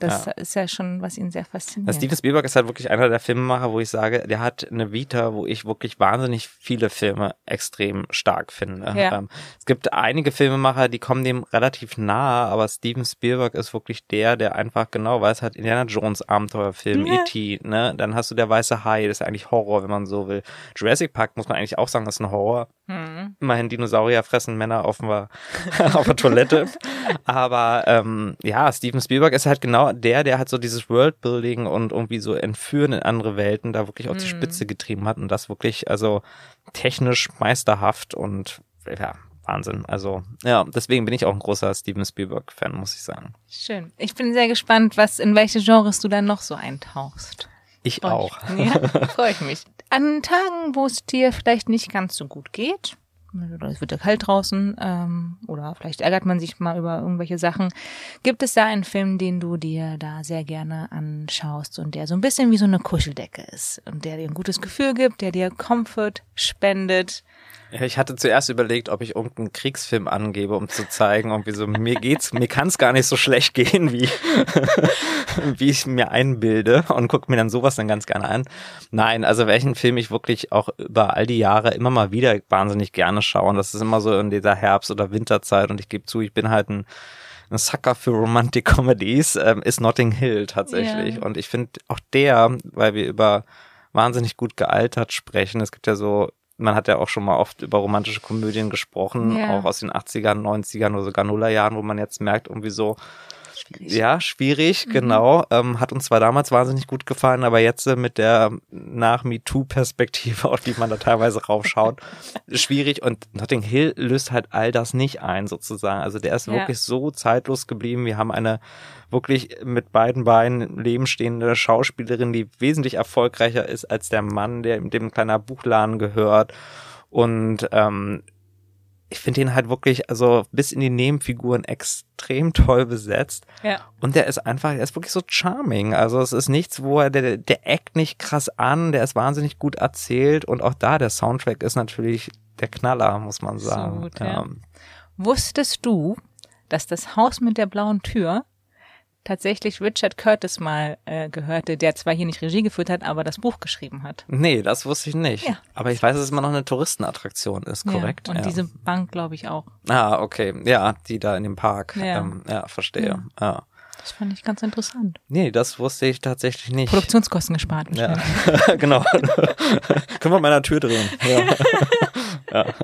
Das ja. ist ja schon, was ihn sehr fasziniert. Steven Spielberg ist halt wirklich einer der Filmemacher, wo ich sage, der hat eine Vita, wo ich wirklich wahnsinnig viele Filme extrem stark finde. Ja. Ähm, es gibt einige Filmemacher, die kommen dem relativ nahe, aber Steven Spielberg Spielberg ist wirklich der, der einfach genau weiß, hat Indiana Jones Abenteuerfilm, ja. E.T., ne? Dann hast du der weiße Hai, das ist eigentlich Horror, wenn man so will. Jurassic Park muss man eigentlich auch sagen, das ist ein Horror. Mhm. Mhm. Immerhin Dinosaurier fressen Männer offenbar [LAUGHS] auf der Toilette. Aber ähm, ja, Steven Spielberg ist halt genau der, der halt so dieses Worldbuilding und irgendwie so Entführen in andere Welten da wirklich auf mhm. die Spitze getrieben hat und das wirklich also technisch meisterhaft und ja, Wahnsinn. Also ja, deswegen bin ich auch ein großer Steven Spielberg-Fan, muss ich sagen. Schön. Ich bin sehr gespannt, was in welche Genres du dann noch so eintauchst. Ich Freu auch. Ja, freue ich mich. An Tagen, wo es dir vielleicht nicht ganz so gut geht, oder es wird ja kalt draußen, ähm, oder vielleicht ärgert man sich mal über irgendwelche Sachen, gibt es da einen Film, den du dir da sehr gerne anschaust und der so ein bisschen wie so eine Kuscheldecke ist und der dir ein gutes Gefühl gibt, der dir Comfort spendet, ich hatte zuerst überlegt, ob ich irgendeinen Kriegsfilm angebe, um zu zeigen, irgendwie so, mir geht's, mir kann es gar nicht so schlecht gehen, wie, [LAUGHS] wie ich mir einbilde und gucke mir dann sowas dann ganz gerne an. Nein, also welchen Film ich wirklich auch über all die Jahre immer mal wieder wahnsinnig gerne schaue. Und das ist immer so in dieser Herbst- oder Winterzeit und ich gebe zu, ich bin halt ein ein Sucker für Romantic Comedies, ähm, ist Notting Hill tatsächlich. Yeah. Und ich finde auch der, weil wir über wahnsinnig gut gealtert sprechen. Es gibt ja so man hat ja auch schon mal oft über romantische Komödien gesprochen, ja. auch aus den 80ern, 90ern oder sogar Nullerjahren, wo man jetzt merkt, irgendwie so, schwierig. ja, schwierig, mhm. genau. Ähm, hat uns zwar damals wahnsinnig gut gefallen, aber jetzt äh, mit der nach MeToo-Perspektive, [LAUGHS] auf die man da teilweise raufschaut, [LAUGHS] schwierig. Und Notting Hill löst halt all das nicht ein, sozusagen. Also der ist ja. wirklich so zeitlos geblieben. Wir haben eine wirklich mit beiden Beinen lebenstehende Schauspielerin, die wesentlich erfolgreicher ist als der Mann, der dem kleiner Buchladen gehört. Und ähm, ich finde ihn halt wirklich, also bis in die Nebenfiguren extrem [LAUGHS] toll besetzt. Ja. Und der ist einfach, er ist wirklich so charming. Also es ist nichts, wo er, der, der eckt nicht krass an, der ist wahnsinnig gut erzählt und auch da, der Soundtrack ist natürlich der Knaller, muss man sagen. So gut, ja. Ja. Wusstest du, dass das Haus mit der blauen Tür tatsächlich Richard Curtis mal äh, gehörte, der zwar hier nicht Regie geführt hat, aber das Buch geschrieben hat. Nee, das wusste ich nicht. Ja. Aber ich weiß, dass es immer noch eine Touristenattraktion ist, korrekt? Ja, und ja. diese Bank, glaube ich, auch. Ah, okay. Ja, die da in dem Park. Ja, ähm, ja verstehe. Ja. Das fand ich ganz interessant. Nee, das wusste ich tatsächlich nicht. Produktionskosten gespart. Ja, [LAUGHS] genau. [LAUGHS] Können wir meiner Tür drehen. Ja. [LAUGHS] ja.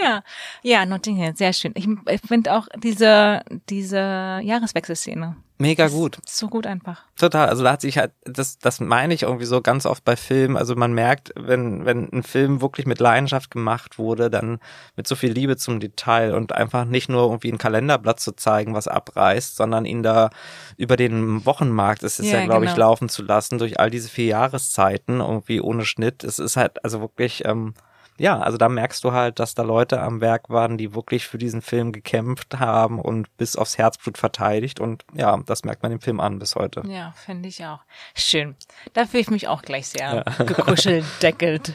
Ja, ja, Notting Hill, sehr schön. Ich, ich finde auch diese, diese Jahreswechselszene. Mega gut. So gut einfach. Total. Also da hat sich halt, das, das meine ich irgendwie so ganz oft bei Filmen. Also man merkt, wenn, wenn ein Film wirklich mit Leidenschaft gemacht wurde, dann mit so viel Liebe zum Detail und einfach nicht nur irgendwie ein Kalenderblatt zu zeigen, was abreißt, sondern ihn da über den Wochenmarkt ist es ja, ja glaube genau. ich, laufen zu lassen durch all diese vier Jahreszeiten irgendwie ohne Schnitt. Es ist halt also wirklich, ähm, ja, also da merkst du halt, dass da Leute am Werk waren, die wirklich für diesen Film gekämpft haben und bis aufs Herzblut verteidigt. Und ja, das merkt man dem Film an bis heute. Ja, finde ich auch. Schön. Da fühle ich mich auch gleich sehr ja. [LAUGHS] gekuschelt, deckelt.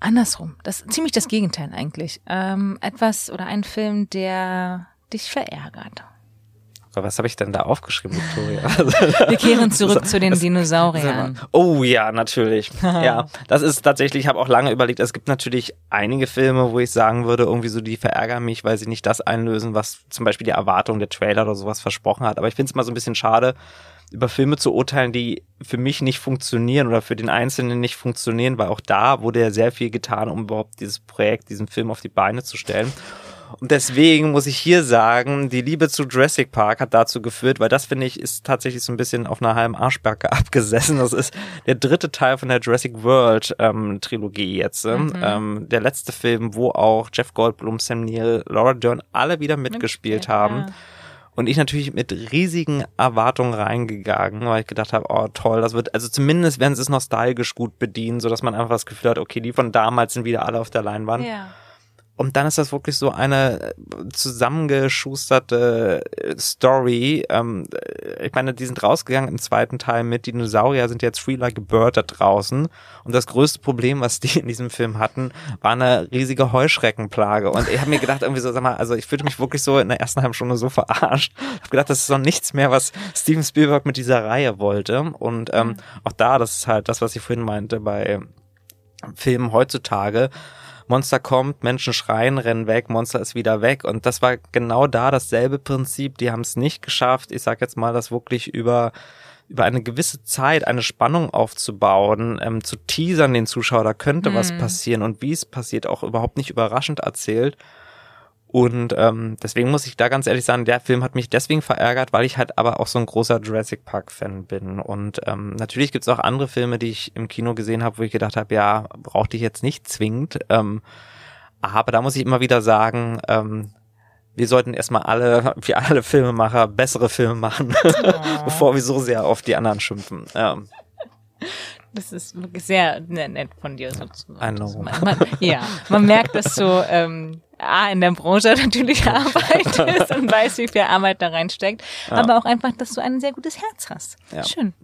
Andersrum, das ist ziemlich das Gegenteil eigentlich. Ähm, etwas oder ein Film, der dich verärgert was habe ich denn da aufgeschrieben, Victoria? [LAUGHS] Wir kehren zurück zu den Dinosauriern. Oh ja, natürlich. [LAUGHS] ja, das ist tatsächlich, ich habe auch lange überlegt, es gibt natürlich einige Filme, wo ich sagen würde, irgendwie so, die verärgern mich, weil sie nicht das einlösen, was zum Beispiel die Erwartung der Trailer oder sowas versprochen hat. Aber ich finde es mal so ein bisschen schade, über Filme zu urteilen, die für mich nicht funktionieren oder für den Einzelnen nicht funktionieren, weil auch da wurde ja sehr viel getan, um überhaupt dieses Projekt, diesen Film auf die Beine zu stellen. Und deswegen muss ich hier sagen, die Liebe zu Jurassic Park hat dazu geführt, weil das finde ich ist tatsächlich so ein bisschen auf einer halben Arschbacke [LAUGHS] abgesessen. Das ist der dritte Teil von der Jurassic World ähm, Trilogie jetzt. Ähm, mhm. Ähm, der letzte Film, wo auch Jeff Goldblum, Sam Neill, Laura Dern alle wieder mitgespielt haben. Ja. Und ich natürlich mit riesigen Erwartungen reingegangen, weil ich gedacht habe, oh toll, das wird, also zumindest werden sie es nostalgisch gut bedienen, so dass man einfach das Gefühl hat, okay, die von damals sind wieder alle auf der Leinwand. Ja. Und dann ist das wirklich so eine äh, zusammengeschusterte äh, Story. Ähm, ich meine, die sind rausgegangen im zweiten Teil mit Dinosaurier sind jetzt free like a bird da draußen. Und das größte Problem, was die in diesem Film hatten, war eine riesige Heuschreckenplage. Und ich habe mir gedacht, irgendwie so, sag mal, also ich fühlte mich wirklich so in der ersten halben Stunde so verarscht. Ich habe gedacht, das ist doch nichts mehr, was Steven Spielberg mit dieser Reihe wollte. Und ähm, mhm. auch da, das ist halt das, was ich vorhin meinte bei Filmen heutzutage Monster kommt, Menschen schreien, rennen weg, Monster ist wieder weg. Und das war genau da dasselbe Prinzip. Die haben es nicht geschafft. Ich sag jetzt mal, das wirklich über über eine gewisse Zeit eine Spannung aufzubauen, ähm, zu teasern den Zuschauer, da könnte was Mhm. passieren und wie es passiert, auch überhaupt nicht überraschend erzählt. Und ähm, deswegen muss ich da ganz ehrlich sagen, der Film hat mich deswegen verärgert, weil ich halt aber auch so ein großer Jurassic Park-Fan bin. Und ähm, natürlich gibt's auch andere Filme, die ich im Kino gesehen habe, wo ich gedacht habe, ja, brauchte ich jetzt nicht zwingend. Ähm, aber da muss ich immer wieder sagen, ähm, wir sollten erstmal alle, wie alle Filmemacher, bessere Filme machen, [LAUGHS] bevor wir so sehr auf die anderen schimpfen. Ja. Das ist wirklich sehr ne- nett von dir sozusagen. I know. Man, man, ja, man merkt, dass du ähm, A, in der Branche [LAUGHS] natürlich arbeitest und weißt, wie viel Arbeit da reinsteckt, aber auch einfach, dass du ein sehr gutes Herz hast. Ja. Schön.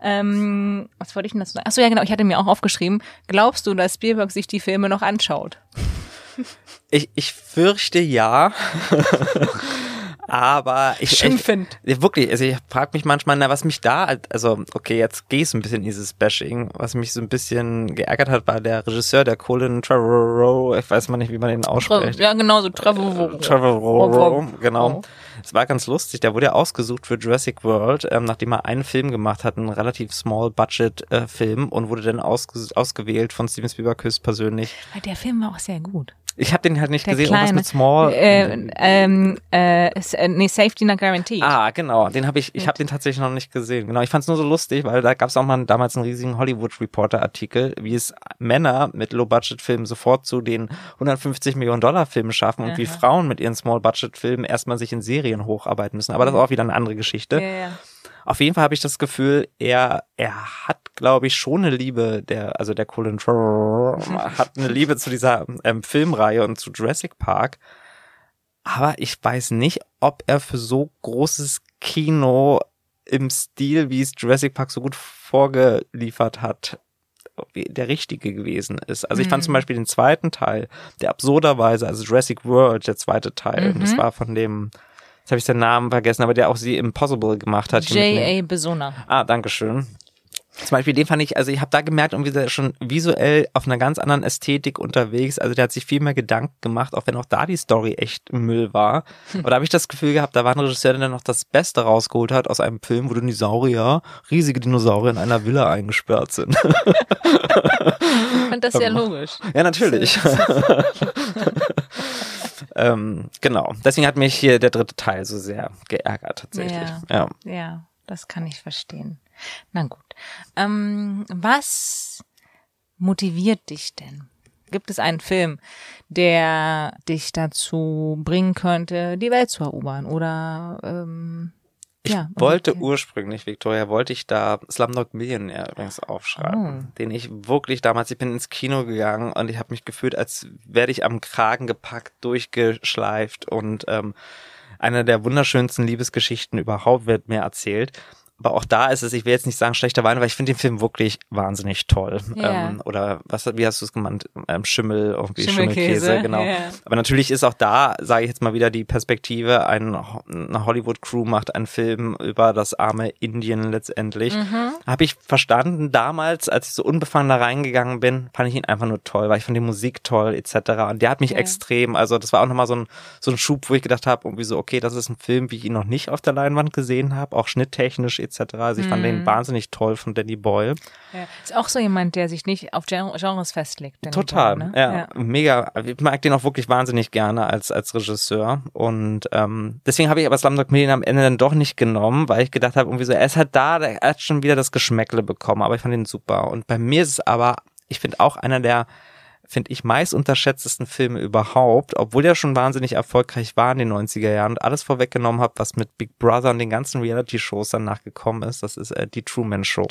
Ähm, was wollte ich denn dazu sagen? Achso, ja genau, ich hatte mir auch aufgeschrieben, glaubst du, dass Spielberg sich die Filme noch anschaut? Ich, ich fürchte ja. [LAUGHS] Aber ich, ich Schimpfend. Ja, wirklich, also ich frage mich manchmal, na, was mich da, also okay, jetzt gehe ich ein bisschen in dieses Bashing, was mich so ein bisschen geärgert hat, war der Regisseur, der Colin Trevorrow, ich weiß mal nicht, wie man den ausspricht. Ja, genau so Trevor. Trevorrow, genau. Es war ganz lustig, der wurde ja ausgesucht für Jurassic World, ähm, nachdem er einen Film gemacht hat, einen relativ small budget äh, Film und wurde dann ausge ausgewählt von Steven Spielberg höchstpersönlich. Der Film war auch sehr gut. Ich habe den halt nicht Der gesehen, kleine. irgendwas mit small. Äh, ähm, äh, äh, nee, Safety Not Guaranteed. Ah, genau. Den habe ich, ich habe den tatsächlich noch nicht gesehen. Genau, ich fand es nur so lustig, weil da gab es auch mal damals einen riesigen Hollywood Reporter Artikel, wie es Männer mit Low Budget Filmen sofort zu den 150 Millionen Dollar Filmen schaffen und wie Aha. Frauen mit ihren Small Budget Filmen erstmal sich in Serien hocharbeiten müssen. Aber das ist auch wieder eine andere Geschichte. Ja, ja. Auf jeden Fall habe ich das Gefühl, er er hat, glaube ich, schon eine Liebe, der also der Colin hat eine Liebe zu dieser ähm, Filmreihe und zu Jurassic Park. Aber ich weiß nicht, ob er für so großes Kino im Stil, wie es Jurassic Park so gut vorgeliefert hat, der richtige gewesen ist. Also ich fand zum Mhm. Beispiel den zweiten Teil, der absurderweise, also Jurassic World, der zweite Teil, Mhm. das war von dem, jetzt habe ich den Namen vergessen, aber der auch sie Impossible gemacht hat. J.A. Besona. Ah, danke schön. Zum Beispiel den fand ich, also ich habe da gemerkt, irgendwie ist er schon visuell auf einer ganz anderen Ästhetik unterwegs. Also der hat sich viel mehr Gedanken gemacht, auch wenn auch da die Story echt Müll war. [LAUGHS] Aber da habe ich das Gefühl gehabt, da war ein Regisseur, der noch das Beste rausgeholt hat aus einem Film, wo Dinosaurier, riesige Dinosaurier in einer Villa eingesperrt sind. [LAUGHS] Ich fand das [LAUGHS] sehr logisch. ja, natürlich. Ähm, genau. Deswegen hat mich hier der dritte Teil so sehr geärgert tatsächlich. Ja. ja. Ja, das kann ich verstehen. Na gut. Ähm, was motiviert dich denn? Gibt es einen Film, der dich dazu bringen könnte, die Welt zu erobern? Oder ähm, Ich ja, wollte okay. ursprünglich, Victoria, wollte ich da Slumdog Millionaire übrigens aufschreiben, Oh. den ich wirklich damals, ich bin ins Kino gegangen und ich habe mich gefühlt, als werde ich am Kragen gepackt, durchgeschleift und ähm, eine der wunderschönsten Liebesgeschichten überhaupt wird mir erzählt. Aber auch da ist es, ich will jetzt nicht sagen schlechter Wein, weil ich finde den Film wirklich wahnsinnig toll. Ja. Ähm, oder was, wie hast du es genannt? Ähm, Schimmel, irgendwie Schimmelkäse, Schimmelkäse, genau. ja. Aber natürlich ist auch da, sage ich jetzt mal wieder, die Perspektive, ein, eine Hollywood-Crew macht einen Film über das arme Indien letztendlich. Mhm. Habe ich verstanden damals, als ich so unbefangen da reingegangen bin, fand ich ihn einfach nur toll, weil ich fand die Musik toll etc. Und der hat mich Ja. extrem, also das war auch nochmal so ein, so ein Schub, wo ich gedacht habe, irgendwie so, okay, das ist ein Film, wie ich ihn noch nicht auf der Leinwand gesehen habe, auch schnitttechnisch etc. Also ich fand Mhm. den wahnsinnig toll von Danny Boyle. Ja. Ist auch so jemand, der sich nicht auf Gen- Genres festlegt. Danny Total, Boyle, ne? ja, mega. Ich mag den auch wirklich wahnsinnig gerne als als Regisseur und ähm, deswegen habe ich aber Slumdog Millionaire am Ende dann doch nicht genommen, weil ich gedacht habe, irgendwie so, er ist halt da, er hat schon wieder das Geschmäckle bekommen, aber ich fand ihn super. Und bei mir ist es aber, ich finde auch einer der finde ich, meist unterschätztesten Filme überhaupt, obwohl der schon wahnsinnig erfolgreich war in den 90er Jahren und alles vorweggenommen hat, was mit Big Brother und den ganzen Reality-Shows danach gekommen ist. Das ist äh, die Truman Show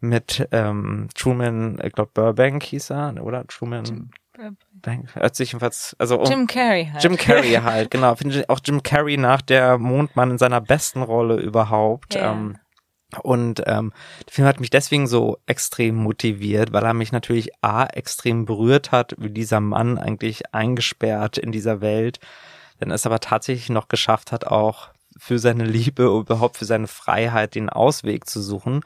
mit ähm, Truman, ich glaube Burbank hieß er, oder Truman hört sich jedenfalls, also um, Jim Carrey halt. Jim Carrey [LAUGHS] halt, genau. Finde ich auch Jim Carrey nach der Mondmann in seiner besten Rolle überhaupt. Ja. Ähm, und ähm, der Film hat mich deswegen so extrem motiviert, weil er mich natürlich A, extrem berührt hat, wie dieser Mann eigentlich eingesperrt in dieser Welt, dann es aber tatsächlich noch geschafft hat, auch für seine Liebe, überhaupt für seine Freiheit den Ausweg zu suchen.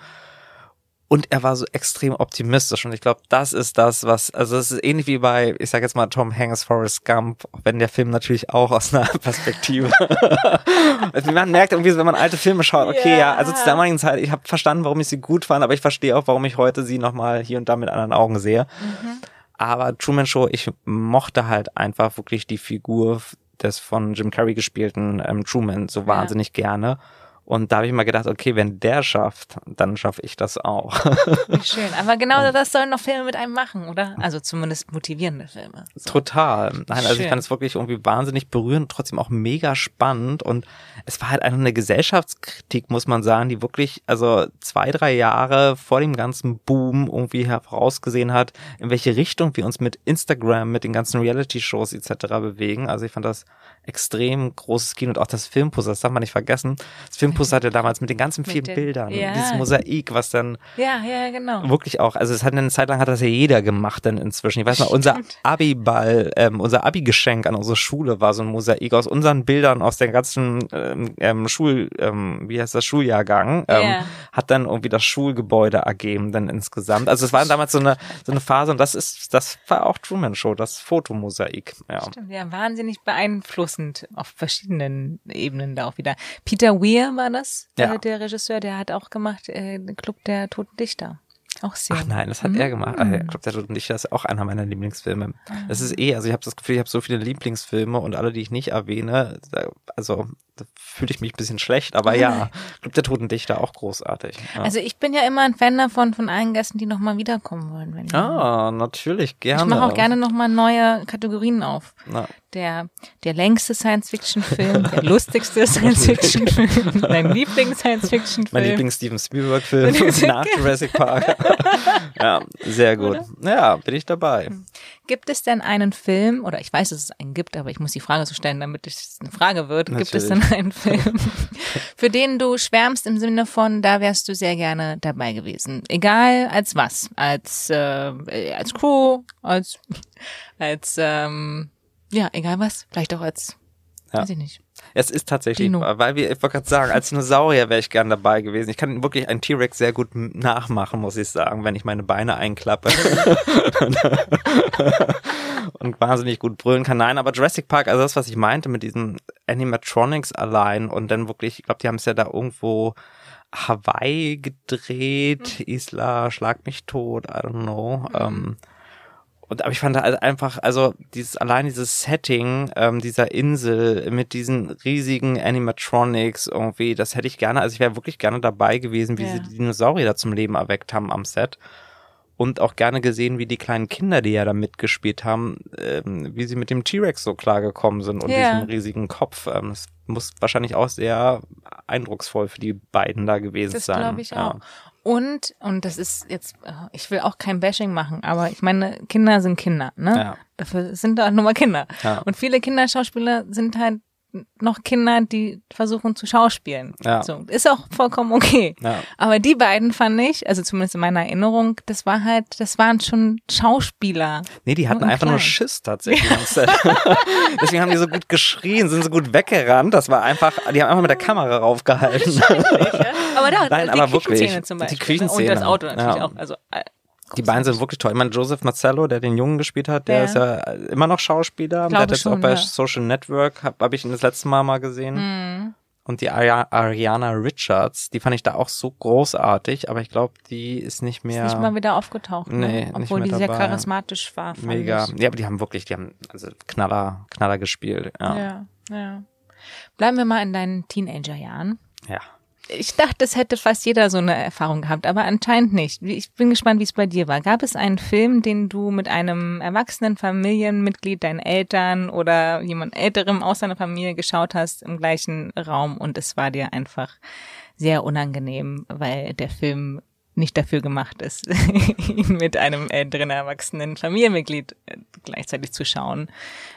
Und er war so extrem optimistisch und ich glaube, das ist das, was, also es ist ähnlich wie bei, ich sage jetzt mal Tom Hanks, Forrest Gump, wenn der Film natürlich auch aus einer [LAUGHS] Perspektive. [LAUGHS] also man merkt irgendwie, wenn man alte Filme schaut, okay, yeah. ja, also zur damaligen Zeit, ich habe verstanden, warum ich sie gut fand, aber ich verstehe auch, warum ich heute sie nochmal hier und da mit anderen Augen sehe. Mhm. Aber Truman Show, ich mochte halt einfach wirklich die Figur des von Jim Carrey gespielten ähm, Truman so wahnsinnig ja. gerne. Und da habe ich mal gedacht, okay, wenn der schafft, dann schaffe ich das auch. Wie schön. Aber genau [LAUGHS] das sollen noch Filme mit einem machen, oder? Also zumindest motivierende Filme. So. Total. Nein, also ich fand es wirklich irgendwie wahnsinnig berührend, trotzdem auch mega spannend. Und es war halt einfach eine Gesellschaftskritik, muss man sagen, die wirklich, also zwei, drei Jahre vor dem ganzen Boom irgendwie herausgesehen hat, in welche Richtung wir uns mit Instagram, mit den ganzen Reality-Shows etc. bewegen. Also ich fand das extrem großes Kino und auch das Filmposter, das darf man nicht vergessen. Das Filmposter hatte damals mit den ganzen vielen den, Bildern, ja. dieses Mosaik, was dann ja, ja, genau. wirklich auch, also es hat eine Zeit lang hat das ja jeder gemacht dann inzwischen. Ich weiß noch, unser Abiball, ähm, unser Abi-Geschenk an unsere Schule war so ein Mosaik aus unseren Bildern aus der ganzen ähm, ähm, Schul, ähm, wie heißt das, Schuljahrgang, ähm, yeah. hat dann irgendwie das Schulgebäude ergeben dann insgesamt. Also es war damals so eine, so eine Phase und das ist, das war auch Truman Show, das Fotomosaik. Ja. Stimmt, ja, wahnsinnig beeinflussend auf verschiedenen Ebenen da auch wieder. Peter Weir war das, ja. der Regisseur, der hat auch gemacht äh, Club der Toten Dichter. Auch sehr. Ach nein, das hat mhm. er gemacht. Ach, ich glaube, der ich, das ist auch einer meiner Lieblingsfilme. Das ist eh, also ich habe das Gefühl, ich habe so viele Lieblingsfilme und alle, die ich nicht erwähne, also da fühle ich mich ein bisschen schlecht, aber ja, [LAUGHS] ich glaube, der Toten Dichter auch großartig. Ja. Also ich bin ja immer ein Fan davon, von allen Gästen, die nochmal wiederkommen wollen. Wenn ah, natürlich, gerne. Ich mache auch gerne nochmal neue Kategorien auf. Na. Der, der längste Science-Fiction-Film, der [LAUGHS] lustigste Science-Fiction-Film, dein Lieblings-Science-Fiction-Film. Mein Lieblings-Steven Spielberg-Film [LAUGHS] nach Jurassic Park. ja, sehr gut. Oder? Ja, bin ich dabei. Gibt es denn einen Film, oder ich weiß, dass es einen gibt, aber ich muss die Frage so stellen, damit es eine Frage wird. Natürlich. Gibt es denn einen Film, [LAUGHS] für den du schwärmst im Sinne von, da wärst du sehr gerne dabei gewesen? Egal als was. Als, äh, als Crew, als, als, ähm, ja, egal was. Vielleicht auch als, ja. weiß ich nicht. Es ist tatsächlich, Dino. weil wir, ich wollte gerade sagen, als Dinosaurier wäre ich gern dabei gewesen. Ich kann wirklich einen T-Rex sehr gut nachmachen, muss ich sagen, wenn ich meine Beine einklappe. [LAUGHS] und wahnsinnig gut brüllen kann. Nein, aber Jurassic Park, also das, was ich meinte mit diesen Animatronics allein und dann wirklich, ich glaube, die haben es ja da irgendwo Hawaii gedreht, mhm. Isla, Schlag mich tot, I don't know. Mhm. Ähm, und aber ich fand da halt einfach, also dieses allein dieses Setting ähm, dieser Insel mit diesen riesigen Animatronics irgendwie, das hätte ich gerne, also ich wäre wirklich gerne dabei gewesen, wie ja. sie die Dinosaurier da zum Leben erweckt haben am Set. Und auch gerne gesehen, wie die kleinen Kinder, die ja da mitgespielt haben, ähm, wie sie mit dem T-Rex so klargekommen sind und ja. diesem riesigen Kopf. Ähm, das muss wahrscheinlich auch sehr eindrucksvoll für die beiden da gewesen das sein. Das glaube ich ja. auch. Und, und das ist jetzt, ich will auch kein Bashing machen, aber ich meine, Kinder sind Kinder, ne? Ja. Dafür sind da nur mal Kinder. Ja. Und viele Kinderschauspieler sind halt noch Kinder, die versuchen zu schauspielen. Ja. So, ist auch vollkommen okay. Ja. Aber die beiden fand ich, also zumindest in meiner Erinnerung, das war halt, das waren schon Schauspieler. Nee, die hatten einfach klein. nur Schiss tatsächlich. [LAUGHS] Deswegen haben die so gut geschrien, sind so gut weggerannt. Das war einfach, die haben einfach mit der Kamera raufgehalten. aber da, [LAUGHS] Nein, die aber wirklich, zum Beispiel. Die Küchenszene. Und das Auto natürlich ja. auch. Also die beiden sind wirklich toll. Ich meine, Joseph Marcello, der den Jungen gespielt hat, der ja. ist ja immer noch Schauspieler. Der hat jetzt schon, auch bei ja. Social Network, habe hab ich ihn das letzte Mal mal gesehen. Mhm. Und die Ariana Richards, die fand ich da auch so großartig, aber ich glaube, die ist nicht mehr. Ist nicht mal wieder aufgetaucht, ne? nee, obwohl die dabei. sehr charismatisch war. Mega. Ich. Ja, aber die haben wirklich, die haben also Knaller, Knaller gespielt. Ja. ja, ja. Bleiben wir mal in deinen Teenagerjahren. Ja ich dachte, es hätte fast jeder so eine Erfahrung gehabt, aber anscheinend nicht. Ich bin gespannt, wie es bei dir war. Gab es einen Film, den du mit einem erwachsenen Familienmitglied, deinen Eltern oder jemand älterem aus deiner Familie geschaut hast im gleichen Raum und es war dir einfach sehr unangenehm, weil der Film nicht dafür gemacht ist, [LAUGHS] ihn mit einem älteren erwachsenen Familienmitglied äh, gleichzeitig zu schauen,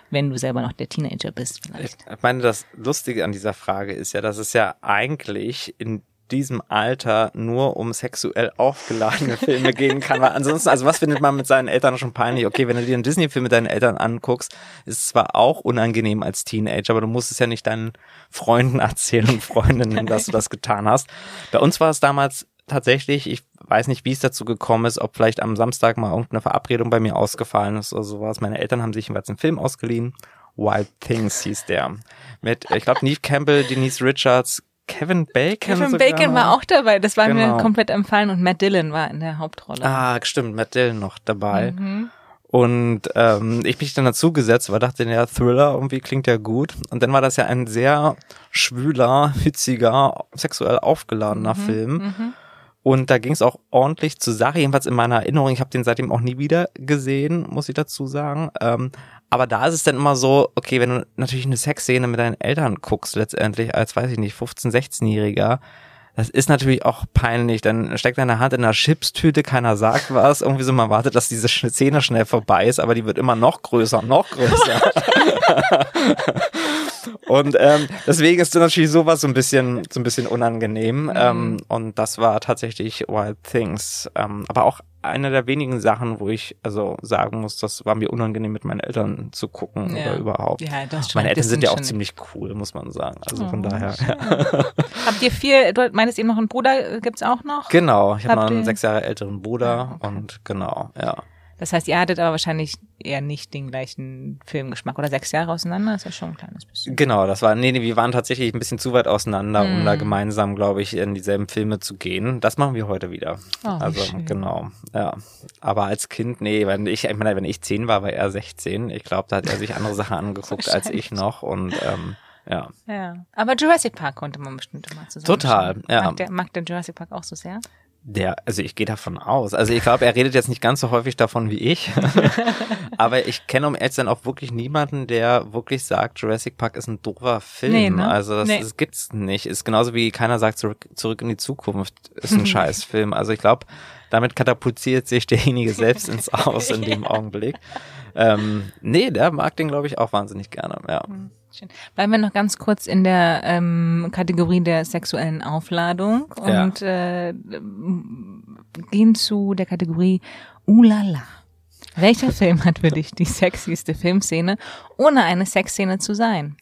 wenn du selber noch der Teenager bist vielleicht. Ich meine, das Lustige an dieser Frage ist ja, dass es ja eigentlich in diesem Alter nur um sexuell aufgeladene Filme gehen kann. Weil ansonsten, also was findet man mit seinen Eltern schon peinlich? Okay, wenn du dir einen Disney-Film mit deinen Eltern anguckst, ist es zwar auch unangenehm als Teenager, aber du musst es ja nicht deinen Freunden erzählen und Freundinnen, dass du das getan hast. Bei uns war es damals tatsächlich, ich weiß nicht, wie es dazu gekommen ist, ob vielleicht am Samstag mal irgendeine Verabredung bei mir ausgefallen ist oder sowas. Meine Eltern haben sich jeweils einen Film ausgeliehen. Wild Things hieß der. Mit, ich glaube, Neve Campbell, Denise Richards, Kevin Bacon. Kevin sogar Bacon war auch dabei, das war Genau. mir komplett empfallen und Matt Dillon war in der Hauptrolle. Ah, stimmt, Matt Dillon noch dabei. Mhm. Und ähm, ich mich dann dazu gesetzt, weil dachte, ja, Thriller irgendwie klingt ja gut. Und dann war das ja ein sehr schwüler, hitziger, sexuell aufgeladener Film. Und da ging es auch ordentlich zur Sache, jedenfalls in meiner Erinnerung. Ich habe den seitdem auch nie wieder gesehen, muss ich dazu sagen. Ähm, aber da ist es dann immer so, okay, wenn du natürlich eine Sexszene mit deinen Eltern guckst, letztendlich als, weiß ich nicht, 15-, 16-Jähriger, das ist natürlich auch peinlich. Dann steckt deine Hand in einer Chipstüte, keiner sagt was. Irgendwie so, man wartet, dass diese Szene schnell vorbei ist, aber die wird immer noch größer, noch größer. [LAUGHS] [LAUGHS] und ähm, deswegen ist natürlich sowas so ein bisschen, so ein bisschen unangenehm. Ähm, und das war tatsächlich Wild Things. Ähm, aber auch eine der wenigen Sachen, wo ich also sagen muss, das war mir unangenehm mit meinen Eltern zu gucken Ja. oder überhaupt. Ja, das schon. Meine Eltern sind ja auch ziemlich cool, muss man sagen. Also von Oh, daher. [LAUGHS] Habt ihr vier, du meintest eben noch einen Bruder, äh, gibt's auch noch? Genau, ich habe noch einen sechs Jahre älteren Bruder Ah, okay. und genau, ja. Das heißt, ihr hattet aber wahrscheinlich eher nicht den gleichen Filmgeschmack. Oder sechs Jahre auseinander ist ja schon ein kleines bisschen. Genau, das war, nee, nee, wir waren tatsächlich ein bisschen zu weit auseinander, um Mm. da gemeinsam, glaube ich, in dieselben Filme zu gehen. Das machen wir heute wieder. Oh, also, schön. genau, ja. Aber als Kind, nee, wenn ich, ich meine, wenn ich zehn war, war er 16. Ich glaube, da hat er sich andere [LAUGHS] Sachen angeguckt als ich noch und, ähm, ja. Ja. Aber Jurassic Park konnte man bestimmt immer zusammen. Total, ja. Mag der, mag der Jurassic Park auch so sehr? Der, also ich gehe davon aus. Also ich glaube, er redet jetzt nicht ganz so häufig davon wie ich. [LAUGHS] Aber ich kenne um ehrlich zu sein auch wirklich niemanden, der wirklich sagt, Jurassic Park ist ein doofer Film. Nee, ne? Also das, Nee. das gibt's nicht. Ist genauso wie keiner sagt, zurück, zurück in die Zukunft ist ein [LAUGHS] Scheißfilm. Also ich glaube, damit katapultiert sich derjenige selbst ins [LAUGHS] Aus in dem Augenblick. Ähm, nee, der mag den, glaube ich, auch wahnsinnig gerne. Ja. Schön. Bleiben wir noch ganz kurz in der ähm, Kategorie der sexuellen Aufladung Ja. und äh, gehen zu der Kategorie Ulala. Welcher Film hat für dich die sexyste Filmszene, ohne eine Sexszene zu sein?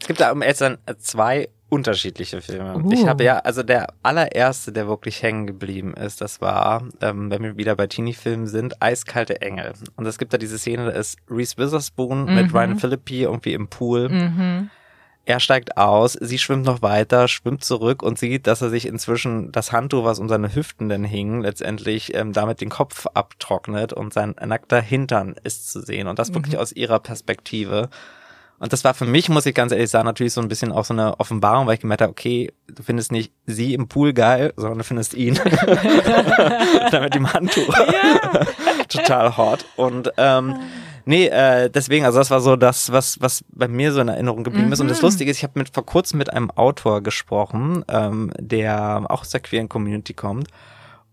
Es gibt da um sein zwei unterschiedliche Filme. Uh. Ich habe ja, also der allererste, der wirklich hängen geblieben ist, das war, ähm, wenn wir wieder bei Teenie-Filmen sind, Eiskalte Engel. Und es gibt da diese Szene, da ist Reese Witherspoon mit Ryan Philippi irgendwie im Pool. Mhm. Er steigt aus, sie schwimmt noch weiter, schwimmt zurück und sieht, dass er sich inzwischen das Handtuch, was um seine Hüften denn hing, letztendlich ähm, damit den Kopf abtrocknet und sein nackter Hintern ist zu sehen. Und das wirklich aus ihrer Perspektive. Und das war für mich, muss ich ganz ehrlich sagen, natürlich so ein bisschen auch so eine Offenbarung, weil ich gemerkt habe, okay, du findest nicht sie im Pool geil, sondern du findest ihn. [LAUGHS] Damit dem Handtuch. [LAUGHS] Total hot. Und ähm, nee, äh, deswegen, also das war so das, was, was bei mir so in Erinnerung geblieben ist. Und das Lustige ist, ich habe mit vor kurzem mit einem Autor gesprochen, ähm, der auch aus der queeren Community kommt.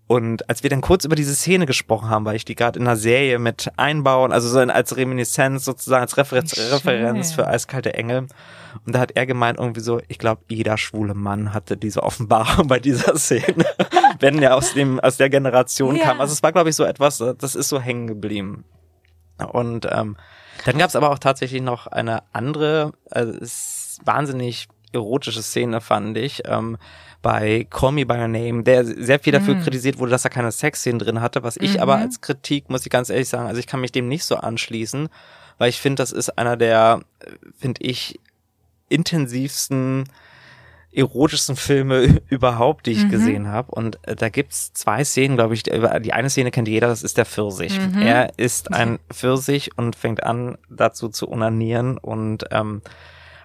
Und als wir dann kurz über diese Szene gesprochen haben, weil ich die gerade in einer Serie mit einbauen, also so als Reminiszenz sozusagen, als Referenz. Referenz für eiskalte Engel. Und da hat er gemeint irgendwie so, ich glaube, jeder schwule Mann hatte diese Offenbarung [LAUGHS] bei dieser Szene, [LAUGHS] wenn er aus dem aus der Generation Ja. kam. Also es war, glaube ich, so etwas, das ist so hängen geblieben. Und ähm, dann gab es aber auch tatsächlich noch eine andere, also es ist wahnsinnig erotische Szene, fand ich, ähm, bei Call Me By Your Name, der sehr viel dafür Mhm. kritisiert wurde, dass er keine Sexszenen drin hatte, was ich Mhm. aber als Kritik, muss ich ganz ehrlich sagen, also ich kann mich dem nicht so anschließen, weil ich finde, das ist einer der, finde ich, intensivsten erotischsten Filme [LAUGHS] überhaupt, die ich Mhm. gesehen habe. Und äh, da gibt's zwei Szenen, glaube ich. Die, die eine Szene kennt jeder, das ist der Pfirsich. Mhm. Er ist ein Pfirsich und fängt an, dazu zu onanieren und ähm,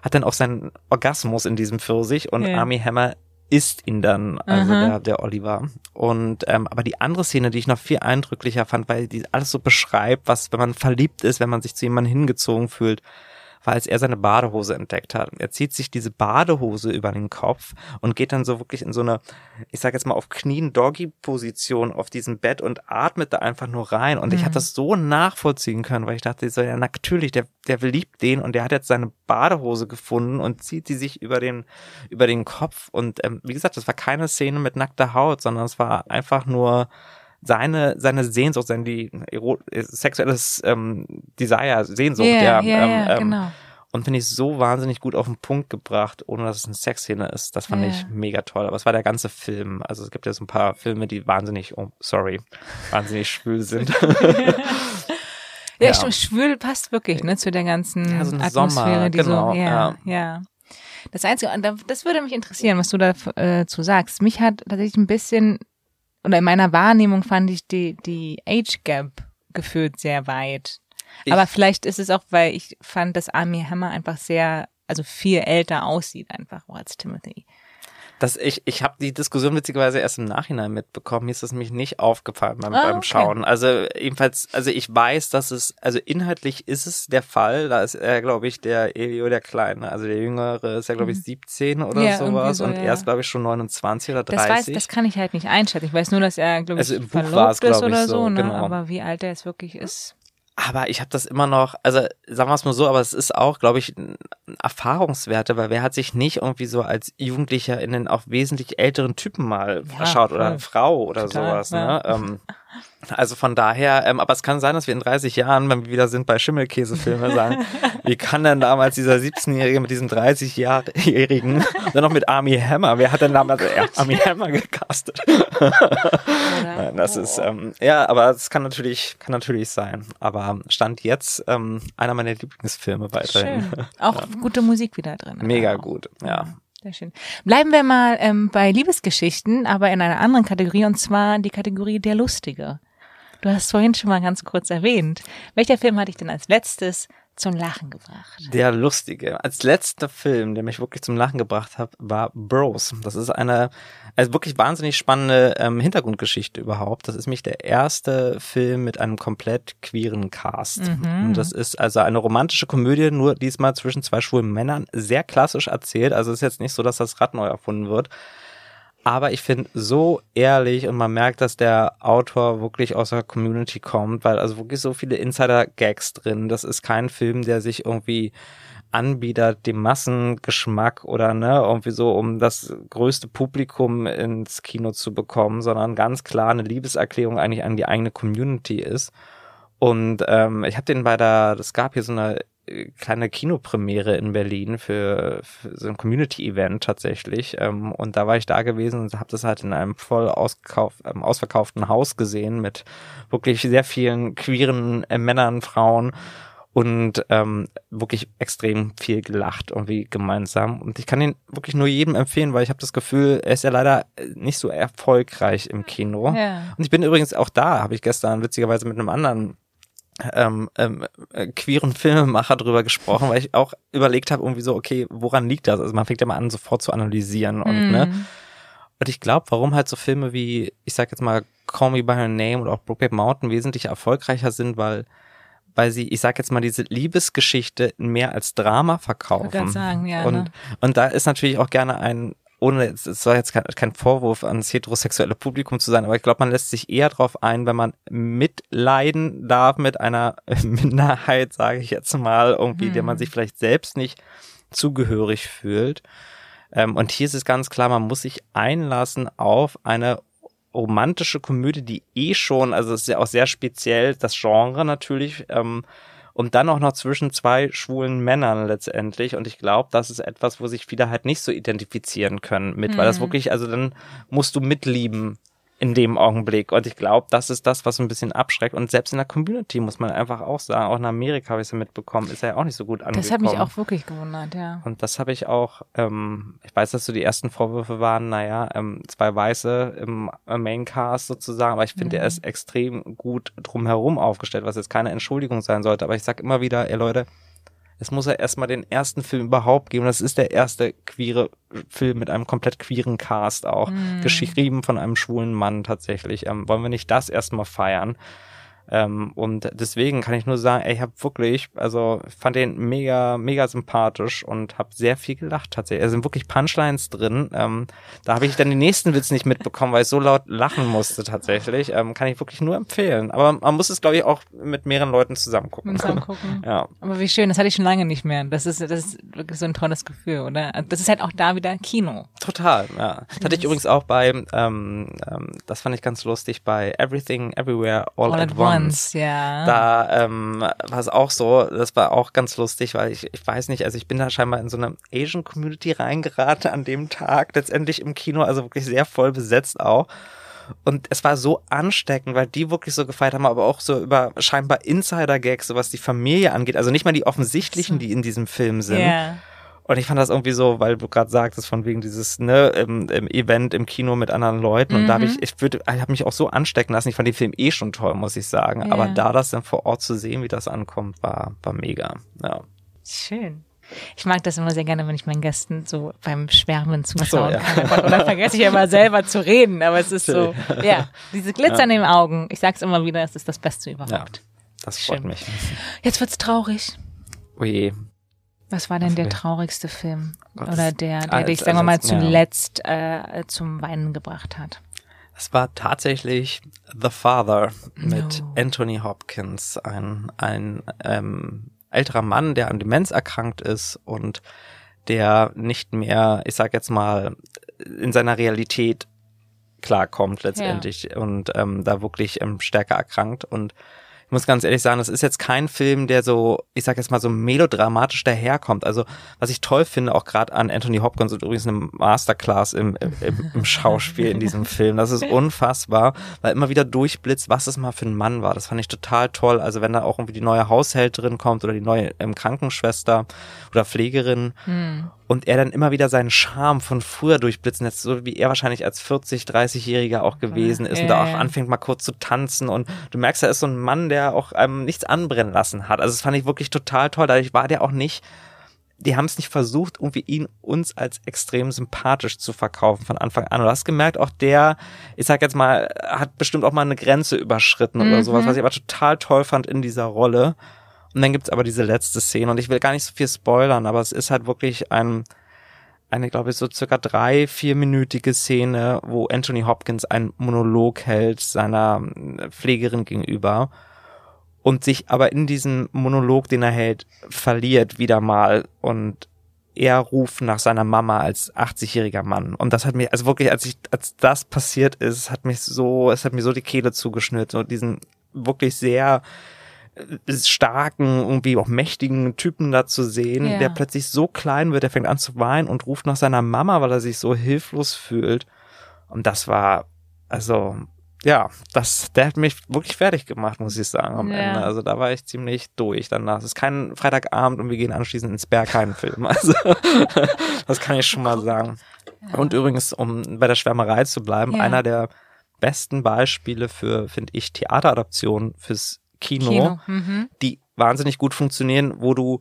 hat dann auch seinen Orgasmus in diesem Pfirsich und Ja. Army Hammer isst ihn dann, also Aha. der, der Oliver. Und ähm, aber die andere Szene, die ich noch viel eindrücklicher fand, weil die alles so beschreibt, was, wenn man verliebt ist, wenn man sich zu jemandem hingezogen fühlt, war, als er seine Badehose entdeckt hat. Er zieht sich diese Badehose über den Kopf und geht dann so wirklich in so eine, ich sag jetzt mal auf Knien Doggy-Position auf diesem Bett und atmet da einfach nur rein. Und ich Mhm. habe das so nachvollziehen können, weil ich dachte, so, ja, natürlich, der, der liebt den und der hat jetzt seine Badehose gefunden und zieht sie sich über den, über den Kopf. Und ähm, wie gesagt, das war keine Szene mit nackter Haut, sondern es war einfach nur seine, seine Sehnsucht, sein die, sexuelles ähm, Desire, Sehnsucht, Ja, ja. ja, ähm, genau. und finde ich so wahnsinnig gut auf den Punkt gebracht, ohne dass es eine Sexszene ist. Das fand Ja. ich mega toll. Aber es war der ganze Film. Also es gibt ja so ein paar Filme, die wahnsinnig, oh, sorry, wahnsinnig schwül sind. [LAUGHS] [LAUGHS] Ja, Ja. stimmt, schwül passt wirklich, ne, zu der ganzen Ja, so Atmosphäre, Sommer, die genau, so, ja, ja. Das Einzige, das würde mich interessieren, was du dazu äh, sagst. Mich hat tatsächlich ein bisschen, oder in meiner Wahrnehmung fand ich die, die Age Gap gefühlt sehr weit. Ich- Aber vielleicht ist es auch, weil ich fand, dass Armie Hammer einfach sehr, also viel älter aussieht einfach als Timothy. Das, ich ich habe die Diskussion witzigerweise erst im Nachhinein mitbekommen. Mir ist das nämlich nicht aufgefallen beim, Ah, beim okay. Schauen. Also jedenfalls, also ich weiß, dass es, also inhaltlich ist es der Fall. Da ist er, glaube ich, der Elio der Kleine. Also der Jüngere ist ja, glaube ich, 17 oder Mhm. Ja, irgendwie sowas. so, und ja. er ist, glaube ich, schon 29 oder Das 30. weiß, das kann ich halt nicht einschätzen. Ich weiß nur, dass er, glaube ich, Also im Buch war es, verlobt ist glaub ich, oder so, so, ne? genau. Aber wie alt er jetzt wirklich ist. Aber ich habe das immer noch, also sagen wir es mal so, aber es ist auch, glaube ich, ein Erfahrungswerte, weil wer hat sich nicht irgendwie so als Jugendlicher in den auch wesentlich älteren Typen mal Ja, verschaut oder voll. Frau oder Total, sowas. ja. Ne? Ähm, [LAUGHS] also von daher, ähm, aber es kann sein, dass wir in 30 Jahren, wenn wir wieder sind bei Schimmelkäsefilme, sagen, [LAUGHS] wie kann denn damals dieser 17-Jährige mit diesem 30-Jährigen dann [LAUGHS] noch mit Army Hammer, wer hat denn damals äh, [LAUGHS] Army Hammer gecastet? Nein, das ist, ähm, ja, aber es kann natürlich, kann natürlich sein. Aber stand jetzt ähm, einer meiner Lieblingsfilme weiterhin. Schön. Auch gute Musik wieder drin. Mega gut, ja. Sehr schön. Bleiben wir mal ähm, bei Liebesgeschichten, aber in einer anderen Kategorie, und zwar die Kategorie der Lustige. Du hast vorhin schon mal ganz kurz erwähnt. Welcher Film hatte ich denn als letztes zum Lachen gebracht? Der lustige. Als letzter Film, der mich wirklich zum Lachen gebracht hat, war Bros. Das ist eine also wirklich wahnsinnig spannende ähm, Hintergrundgeschichte überhaupt. Das ist mich der erste Film mit einem komplett queeren Cast. Und das ist also eine romantische Komödie, nur diesmal zwischen zwei schwulen Männern. Sehr klassisch erzählt. Also es ist jetzt nicht so, dass das Rad neu erfunden wird. Aber ich finde so ehrlich und man merkt, dass der Autor wirklich aus der Community kommt, weil also wirklich so viele Insider-Gags drin. Das ist kein Film, der sich irgendwie anbietet, dem Massengeschmack oder ne, irgendwie so, um das größte Publikum ins Kino zu bekommen, sondern ganz klar eine Liebeserklärung eigentlich an die eigene Community ist. Und ähm, ich habe den bei der, es gab hier so eine kleine Kinopremiere in Berlin für, für so ein Community-Event tatsächlich. Ähm, und da war ich da gewesen und habe das halt in einem voll ausgekauf, ähm, ausverkauften Haus gesehen mit wirklich sehr vielen queeren äh, Männern, Frauen und ähm, wirklich extrem viel gelacht irgendwie gemeinsam. Und ich kann ihn wirklich nur jedem empfehlen, weil ich habe das Gefühl, er ist ja leider äh, nicht so erfolgreich im Kino. Ja. Und ich bin übrigens auch da, habe ich gestern witzigerweise mit einem anderen ähm, ähm, äh, queeren Filmemacher drüber gesprochen, weil ich auch überlegt habe, irgendwie so, okay, woran liegt das? Also man fängt ja mal an, sofort zu analysieren und Mhm. ne. Und ich glaube, warum halt so Filme wie, ich sag jetzt mal, Call Me By Your Name oder auch Brokeback Mountain wesentlich erfolgreicher sind, weil weil sie, ich sag jetzt mal, diese Liebesgeschichte mehr als Drama verkaufen. Grad sagen, ja, und, ne? und da ist natürlich auch gerne ein, ohne, es soll jetzt kein, kein Vorwurf ans heterosexuelle Publikum zu sein, aber ich glaube, man lässt sich eher drauf ein, wenn man mitleiden darf mit einer [LAUGHS] Minderheit, sage ich jetzt mal, irgendwie, der man sich vielleicht selbst nicht zugehörig fühlt. Ähm, und hier ist es ganz klar, man muss sich einlassen auf eine romantische Komödie, die eh schon, also es ist ja auch sehr speziell, das Genre natürlich, ähm, und dann auch noch zwischen zwei schwulen Männern letztendlich. Und ich glaube, das ist etwas, wo sich viele halt nicht so identifizieren können mit, weil das wirklich, also dann musst du mitlieben in dem Augenblick. Und ich glaube, das ist das, was ein bisschen abschreckt. Und selbst in der Community muss man einfach auch sagen, auch in Amerika habe ich es ja mitbekommen, ist er ja auch nicht so gut angekommen. Das hat mich auch wirklich gewundert, ja. Und das habe ich auch, ähm, ich weiß, dass so die ersten Vorwürfe waren, naja, ähm, zwei Weiße im äh, Maincast sozusagen, aber ich finde, er ist extrem gut drumherum aufgestellt, was jetzt keine Entschuldigung sein sollte. Aber ich sag immer wieder, ey Leute, es muss ja erstmal den ersten Film überhaupt geben. Das ist der erste queere Film mit einem komplett queeren Cast auch. Geschrieben von einem schwulen Mann tatsächlich. Ähm, wollen wir nicht das erstmal feiern? Ähm, und deswegen kann ich nur sagen, ey, ich habe wirklich, also fand den mega, mega sympathisch und habe sehr viel gelacht tatsächlich. Es sind wirklich Punchlines drin. Ähm, da habe ich dann den nächsten Witz nicht mitbekommen, weil ich so laut lachen musste tatsächlich. Ähm, kann ich wirklich nur empfehlen. Aber man muss es, glaube ich, auch mit mehreren Leuten zusammen gucken. Uns angucken. [LAUGHS] Ja. Aber wie schön, das hatte ich schon lange nicht mehr. Das ist, das ist wirklich so ein tolles Gefühl, oder? Das ist halt auch da wieder Kino. Total, ja. Das hatte ich übrigens auch bei, ähm, ähm, das fand ich ganz lustig, bei Everything, Everywhere, All, All at, at Once. Hopkins, ja. Da ähm, war es auch so, das war auch ganz lustig, weil ich, ich weiß nicht, also ich bin da scheinbar in so eine Asian Community reingeraten an dem Tag, letztendlich im Kino, also wirklich sehr voll besetzt auch. Und es war so ansteckend, weil die wirklich so gefeiert haben, aber auch so über scheinbar Insider-Gags, so was die Familie angeht. Also nicht mal die offensichtlichen, die in diesem Film sind. Ja. Und ich fand das irgendwie so, weil du gerade sagtest, von wegen dieses ne, im, im Event im Kino mit anderen Leuten. Und da habe ich, ich würde, ich habe mich auch so anstecken lassen. Ich fand den Film eh schon toll, muss ich sagen. Ja. Aber da das dann vor Ort zu sehen, wie das ankommt, war, war mega. Ja. Schön. Ich mag das immer sehr gerne, wenn ich meinen Gästen so beim Schwärmen so, zuschauen ja. kann. Und dann vergesse ich immer selber zu reden, aber es ist so, ja, diese Glitzer in den Augen. Ich sag's immer wieder, es ist das Beste ja. überhaupt. Das freut Schön. mich. Jetzt wird's traurig. Oje. Was war denn der traurigste Film? Gott, Oder der, der als- dich, sagen wir mal, ja. zuletzt äh, zum Weinen gebracht hat? Es war tatsächlich The Father mit No. Anthony Hopkins, ein, ein ähm, älterer Mann, der an Demenz erkrankt ist und der nicht mehr, ich sag jetzt mal, in seiner Realität klarkommt letztendlich und ähm, da wirklich ähm, stärker erkrankt und ich muss ganz ehrlich sagen, das ist jetzt kein Film, der so, ich sag jetzt mal so melodramatisch daherkommt. Also was ich toll finde, auch gerade an Anthony Hopkins und übrigens eine Masterclass im, im, im Schauspiel in diesem [LAUGHS] Film. Das ist unfassbar, weil immer wieder durchblitzt, was es mal für ein Mann war. Das fand ich total toll. Also wenn da auch irgendwie die neue Haushälterin kommt oder die neue ähm, Krankenschwester oder Pflegerin und er dann immer wieder seinen Charme von früher durchblitzen lässt, so wie er wahrscheinlich als 40, 30-Jähriger auch gewesen ist und da auch anfängt mal kurz zu tanzen und du merkst, er ist so ein Mann, der auch ähm, nichts anbrennen lassen hat. Also das fand ich wirklich total toll. Dadurch war der auch nicht, die haben es nicht versucht, irgendwie ihn uns als extrem sympathisch zu verkaufen von Anfang an. Und du hast gemerkt, auch der, ich sag jetzt mal, hat bestimmt auch mal eine Grenze überschritten oder Mhm. sowas, was ich aber total toll fand in dieser Rolle. Und dann gibt's aber diese letzte Szene. Und ich will gar nicht so viel spoilern, aber es ist halt wirklich ein, eine, glaube ich, so circa drei, vierminütige Szene, wo Anthony Hopkins einen Monolog hält seiner äh, Pflegerin gegenüber und sich aber in diesem Monolog, den er hält, verliert wieder mal. Und er ruft nach seiner Mama als 80-jähriger Mann. Und das hat mir, also wirklich, als ich, als das passiert ist, hat mich so, es hat mir so die Kehle zugeschnürt, so diesen wirklich sehr starken, irgendwie auch mächtigen Typen da zu sehen, Ja. der plötzlich so klein wird, der fängt an zu weinen und ruft nach seiner Mama, weil er sich so hilflos fühlt. Und das war, also, ja, das, der hat mich wirklich fertig gemacht, muss ich sagen, am Ja. Ende. Also da war ich ziemlich durch danach. Es ist kein Freitagabend und wir gehen anschließend ins Berghain-Film. [LAUGHS] Also, das kann ich schon mal sagen. Und übrigens, um bei der Schwärmerei zu bleiben, Ja. einer der besten Beispiele für, finde ich, Theateradaptionen fürs Kino, Kino. Mhm. die wahnsinnig gut funktionieren, wo du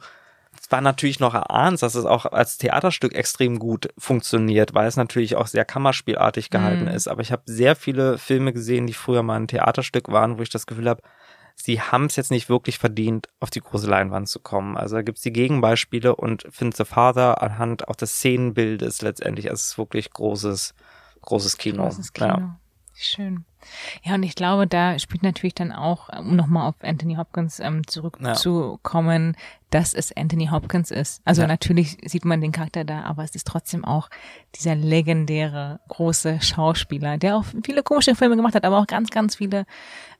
zwar natürlich noch erahnst, dass es auch als Theaterstück extrem gut funktioniert, weil es natürlich auch sehr kammerspielartig gehalten Mhm. ist. Aber ich habe sehr viele Filme gesehen, die früher mal ein Theaterstück waren, wo ich das Gefühl habe, sie haben es jetzt nicht wirklich verdient, auf die große Leinwand zu kommen. Also da gibt's die Gegenbeispiele und finde The Father anhand auch des Szenenbildes letztendlich, also es ist wirklich großes, großes Kino. Großes Kino. Ja. Schön. Ja, und ich glaube, da spielt natürlich dann auch, um nochmal auf Anthony Hopkins ähm, zurückzukommen, dass es Anthony Hopkins ist. Also Ja. natürlich sieht man den Charakter da, aber es ist trotzdem auch dieser legendäre große Schauspieler, der auch viele komische Filme gemacht hat, aber auch ganz, ganz viele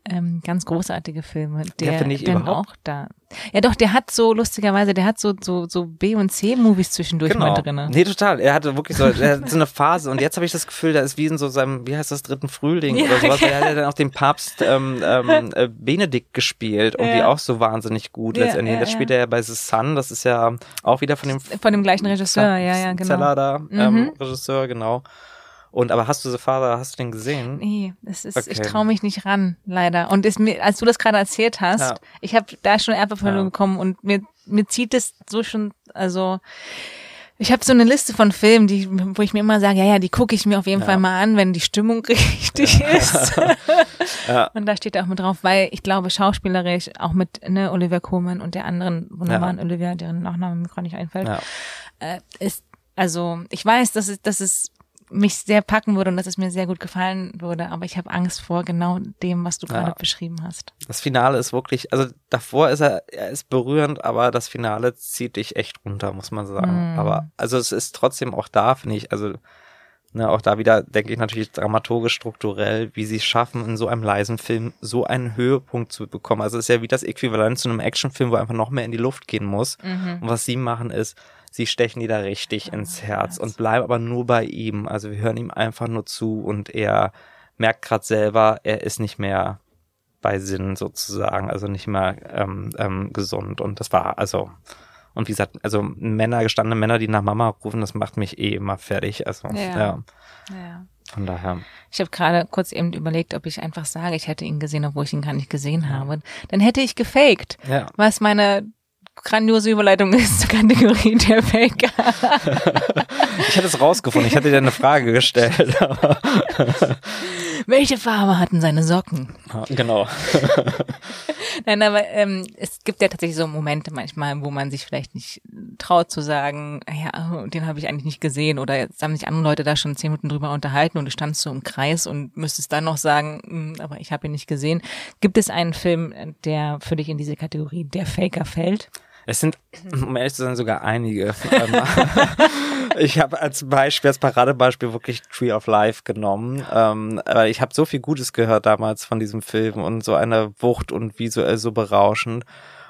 ähm, ganz großartige Filme. Der finde ich dann überhaupt- auch da. Ja, doch, der hat so lustigerweise, der hat so so so B und C Movies zwischendurch Genau. mal drinne. Nee, total. Er hatte wirklich so, er [LAUGHS] hat so eine Phase und jetzt habe ich das Gefühl, da ist wie in so seinem, wie heißt das, dritten Frühling Ja, oder sowas. genau. Er hat ja dann auch den Papst ähm, ähm, [LAUGHS] äh, Benedikt gespielt und Ja. die auch so wahnsinnig gut Ja, letztendlich. ja, ja. spielt er ja bei The Sun, das ist ja auch wieder von dem Von dem gleichen Regisseur, ja, ja, genau. Zeller da, ähm, Mhm. Regisseur, genau. Und aber hast du The Father, hast du den gesehen? Nee, es ist, ich Okay. traue mich nicht ran, leider. Und ist mir, als du das gerade erzählt hast, Ja. ich habe da schon Erbverfällung Ja. bekommen und mir, mir zieht es so schon, also ich habe so eine Liste von Filmen, die, wo ich mir immer sage, ja, ja, die gucke ich mir auf jeden Ja. Fall mal an, wenn die Stimmung [LAUGHS] richtig ist. [LAUGHS] Und da steht auch mit drauf, weil ich glaube, schauspielerisch, auch mit ne, Olivia Colman und der anderen wunderbaren Olivia, deren Nachname mir gerade nicht einfällt, äh, ist, also ich weiß, dass es, dass es mich sehr packen würde und dass es mir sehr gut gefallen würde, aber ich habe Angst vor genau dem, was du Ja. gerade beschrieben hast. Das Finale ist wirklich, also davor ist er, er ist berührend, aber das Finale zieht dich echt runter, muss man sagen. Mm. Aber also es ist trotzdem auch da, finde ich, also Ne, auch da wieder denke ich natürlich dramaturgisch, strukturell, wie sie es schaffen, in so einem leisen Film so einen Höhepunkt zu bekommen. Also es ist ja wie das Äquivalent zu einem Actionfilm, wo einfach noch mehr in die Luft gehen muss. Mhm. Und was sie machen ist, sie stechen die da richtig ins Herz und bleiben aber nur bei ihm. Also wir hören ihm einfach nur zu und er merkt gerade selber, er ist nicht mehr bei Sinn sozusagen, also nicht mehr ähm, ähm, gesund. Und das war also und wie gesagt, also Männer, gestandene Männer, die nach Mama rufen, das macht mich eh immer fertig. Also Ja. ja, Ja. von daher. Ich habe gerade kurz eben überlegt, ob ich einfach sage, ich hätte ihn gesehen, obwohl ich ihn gar nicht gesehen habe. Dann hätte ich gefaked, Ja. was meine grandiose Überleitung ist zur Kategorie [LAUGHS] der Faker. [LAUGHS] Ich hätte es rausgefunden, ich hätte dir eine Frage gestellt. [LAUGHS] Welche Farbe hatten seine Socken? genau. Nein, aber ähm, es gibt ja tatsächlich so Momente manchmal, wo man sich vielleicht nicht traut zu sagen, ja, oh, den habe ich eigentlich nicht gesehen oder jetzt haben sich andere Leute da schon zehn Minuten drüber unterhalten und du standst so im Kreis und müsstest dann noch sagen, "Hm, aber ich habe ihn nicht gesehen. Gibt es einen Film, der für dich in diese Kategorie der Faker fällt? Es sind, um ehrlich zu sein, sogar einige. Ähm, [LAUGHS] ich habe als Beispiel, als Paradebeispiel wirklich Tree of Life genommen. Ähm, aber ich habe so viel Gutes gehört damals von diesem Film und so eine Wucht und visuell so berauschend.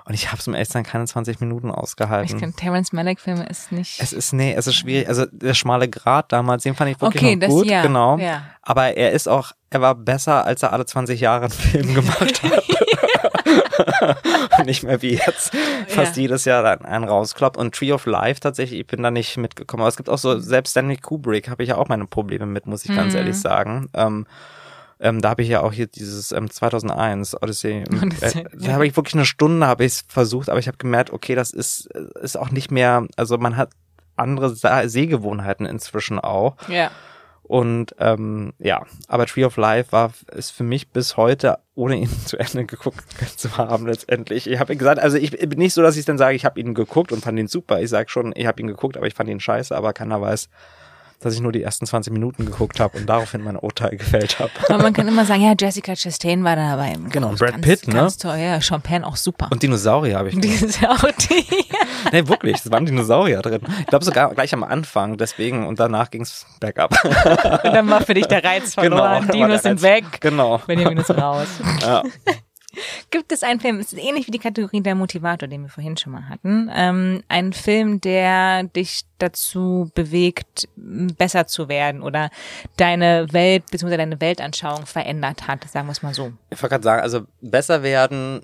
Und ich habe es um ehrlich zu sein keine 20 Minuten Ich ausgehalten. kenne Terrence Malick Filme ist nicht. Es ist, nee, es ist schwierig. Also der schmale Grat damals, den fand ich wirklich Okay, das- gut, ja, genau. ja. Aber er ist auch, er war besser, als er alle 20 Jahre einen Film gemacht [LAUGHS] hat. [LAUGHS] nicht mehr wie jetzt fast Ja. jedes Jahr dann einen rauskloppt. Und Tree of Life tatsächlich, ich bin da nicht mitgekommen. Aber es gibt auch so, selbst Stanley Kubrick habe ich ja auch meine Probleme mit, muss ich Mhm. ganz ehrlich sagen. Ähm, ähm, da habe ich ja auch hier dieses ähm, 2001 Odyssey. [LAUGHS] Odyssey, äh, da habe ich wirklich eine Stunde habe ich versucht, aber ich habe gemerkt, okay, das ist ist auch nicht mehr. Also man hat andere Sehgewohnheiten inzwischen auch. ja. Und ähm, ja, aber Tree of Life war ist für mich bis heute, ohne ihn [LAUGHS] zu Ende geguckt zu haben, letztendlich. Ich habe gesagt, also ich bin nicht so, dass ich dann sage, ich habe ihn geguckt und fand ihn super. Ich sage schon, ich habe ihn geguckt, aber ich fand ihn scheiße, aber keiner weiß, dass ich nur die ersten 20 Minuten geguckt habe und daraufhin mein Urteil gefällt habe. Aber man kann immer sagen, ja, Jessica Chastain war da dabei. Genau, Brad ganz, Pitt, ne? Ganz toll, ja, Champagne auch super. Und Dinosaurier habe ich die. [LAUGHS] Nee, wirklich, es waren Dinosaurier drin. Ich glaube sogar gleich am Anfang, deswegen und danach ging's bergab. [LAUGHS] Und dann war für dich der Reiz verloren. Genau, war der Dinos sind weg. Genau. Benjamin ist raus. Ja. Gibt es einen Film, es ist ähnlich wie die Kategorie der Motivator, den wir vorhin schon mal hatten, ähm, einen Film, der dich dazu bewegt, besser zu werden oder deine Welt bzw. deine Weltanschauung verändert hat, sagen wir es mal so. Ich wollte gerade sagen, also besser werden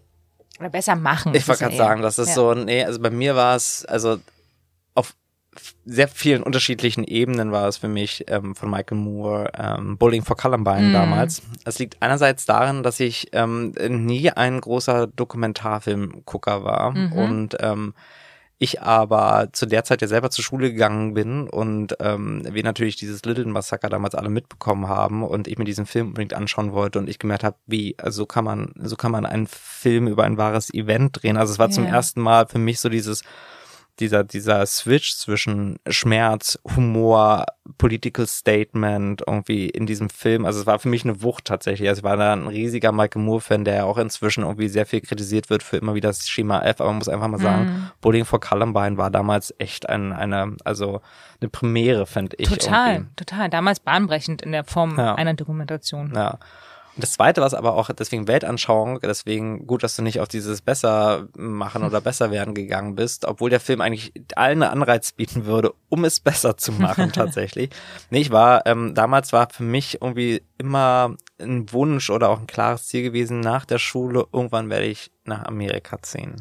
Oder besser machen. Ich wollte gerade sagen, das ist Ja. so, nee, also bei mir war es, also sehr vielen unterschiedlichen Ebenen war es für mich ähm, von Michael Moore ähm, Bowling for Columbine Mhm. damals. Es liegt einerseits darin, dass ich ähm, nie ein großer Dokumentarfilmgucker war Mhm. und ähm, ich aber zu der Zeit ja selber zur Schule gegangen bin und ähm, wir natürlich dieses Little Massaker damals alle mitbekommen haben und ich mir diesen Film unbedingt anschauen wollte und ich gemerkt habe, wie, also so kann man, so kann man einen Film über ein wahres Event drehen. Also es war zum Ja. ersten Mal für mich so dieses, dieser, dieser Switch zwischen Schmerz, Humor, Political Statement irgendwie in diesem Film. Also es war für mich eine Wucht tatsächlich. Also ich war da ein riesiger Michael Moore-Fan, der ja auch inzwischen irgendwie sehr viel kritisiert wird für immer wieder das Schema F. Aber man muss einfach mal sagen, Mhm. Bowling for Columbine war damals echt ein, eine, also eine Premiere, fand ich. Total, irgendwie. total. Damals bahnbrechend in der Form Ja. einer Dokumentation. Ja. Und das zweite, was aber auch deswegen Weltanschauung, deswegen gut, dass du nicht auf dieses besser machen oder [LAUGHS] besser werden gegangen bist, obwohl der Film eigentlich allen einen Anreiz bieten würde, um es besser zu machen [LAUGHS] tatsächlich. Nee, ich war, ähm, damals war für mich irgendwie immer ein Wunsch oder auch ein klares Ziel gewesen, nach der Schule, irgendwann werde ich nach Amerika ziehen.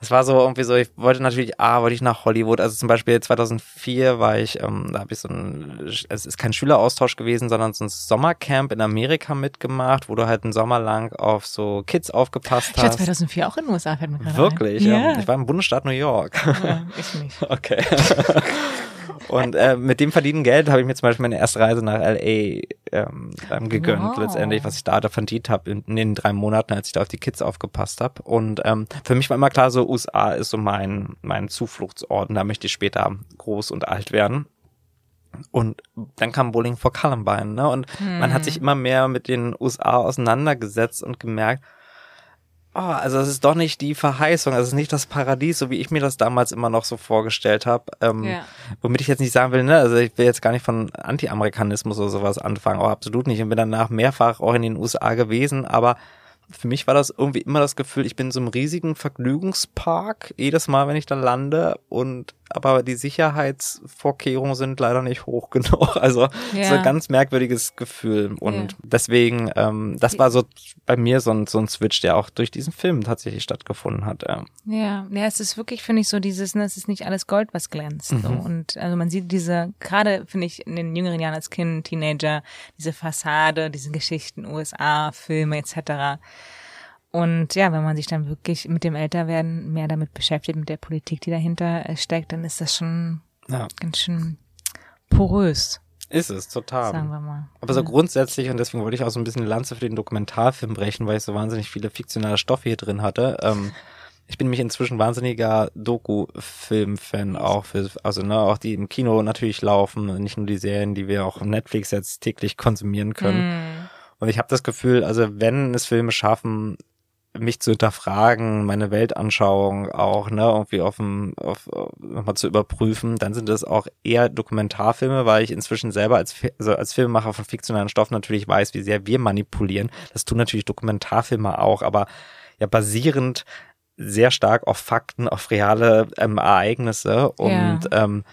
Es war so irgendwie so, ich wollte natürlich, ah, wollte ich nach Hollywood. Also zum Beispiel 2004 war ich, ähm, da habe ich so ein, es ist kein Schüleraustausch gewesen, sondern so ein Sommercamp in Amerika mitgemacht, wo du halt einen Sommer lang auf so Kids aufgepasst Ich war hast. 2004 auch in den USA, fällt mir gerade Wirklich? ein. Ja. Ich war im Bundesstaat New York. ja, ich nicht. [LAUGHS] Okay. [LAUGHS] Und äh, mit dem verdienten Geld habe ich mir zum Beispiel meine erste Reise nach LA ähm, ähm, gegönnt, Wow. letztendlich, was ich da, da verdient habe in, in den drei Monaten, als ich da auf die Kids aufgepasst habe. Und ähm, für mich war immer klar, so USA ist so mein, mein Zufluchtsort und da möchte ich später groß und alt werden. Und dann kam Bowling for Columbine, ne? Und man hat sich immer mehr mit den USA auseinandergesetzt und gemerkt, oh, also es ist doch nicht die Verheißung, es ist nicht das Paradies, so wie ich mir das damals immer noch so vorgestellt habe. Ähm, ja. Womit ich jetzt nicht sagen will, ne, also ich will jetzt gar nicht von Anti-Amerikanismus oder sowas anfangen, auch absolut nicht. Ich bin danach mehrfach auch in den USA gewesen, aber für mich war das irgendwie immer das Gefühl, ich bin in so einem riesigen Vergnügungspark jedes Mal, wenn ich da lande und aber die Sicherheitsvorkehrungen sind leider nicht hoch [LAUGHS] genug. Also ja. so ein ganz merkwürdiges Gefühl und ja. deswegen, ähm, das war so bei mir so ein, so ein Switch, der auch durch diesen Film tatsächlich stattgefunden hat. Ja, ja, ja es ist wirklich, finde ich, so dieses, ne, es ist nicht alles Gold, was glänzt. Mhm. So. Und also man sieht diese, gerade finde ich in den jüngeren Jahren als Kind, Teenager, diese Fassade, diese Geschichten, USA, Filme etc., und ja, wenn man sich dann wirklich mit dem Älterwerden mehr damit beschäftigt, mit der Politik, die dahinter steckt, dann ist das schon ja. ganz schön porös. Ist es, total. Sagen wir mal. Aber so ja. grundsätzlich, und deswegen wollte ich auch so ein bisschen Lanze für den Dokumentarfilm brechen, weil ich so wahnsinnig viele fiktionale Stoffe hier drin hatte. Ähm, ich bin mich inzwischen wahnsinniger Doku-Film-Fan auch für, also ne, auch die im Kino natürlich laufen, nicht nur die Serien, die wir auch auf Netflix jetzt täglich konsumieren können. Mm. Und ich habe das Gefühl, also wenn es Filme schaffen, mich zu hinterfragen, meine Weltanschauung auch, ne, irgendwie auf dem, auf, nochmal zu überprüfen, dann sind das auch eher Dokumentarfilme, weil ich inzwischen selber als, also als Filmemacher von fiktionalen Stoffen natürlich weiß, wie sehr wir manipulieren. Das tun natürlich Dokumentarfilme auch, aber ja basierend sehr stark auf Fakten, auf reale ähm, Ereignisse und ja. ähm,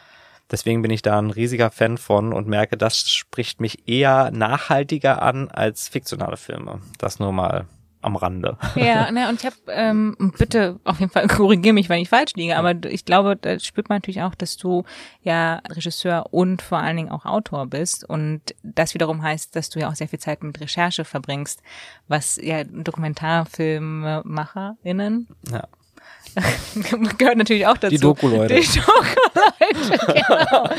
Deswegen bin ich da ein riesiger Fan von und merke, das spricht mich eher nachhaltiger an als fiktionale Filme. Das nur mal am Rande. [LAUGHS] Ja, ne, und ich habe, ähm, bitte auf jeden Fall [LAUGHS] korrigiere mich, wenn ich falsch liege, aber ich glaube, da spürt man natürlich auch, dass du ja Regisseur und vor allen Dingen auch Autor bist und das wiederum heißt, dass du ja auch sehr viel Zeit mit Recherche verbringst, was ja DokumentarfilmemacherInnen ja. [LAUGHS] gehört natürlich auch dazu. Die Doku-Leute. Die Doku-Leute, genau.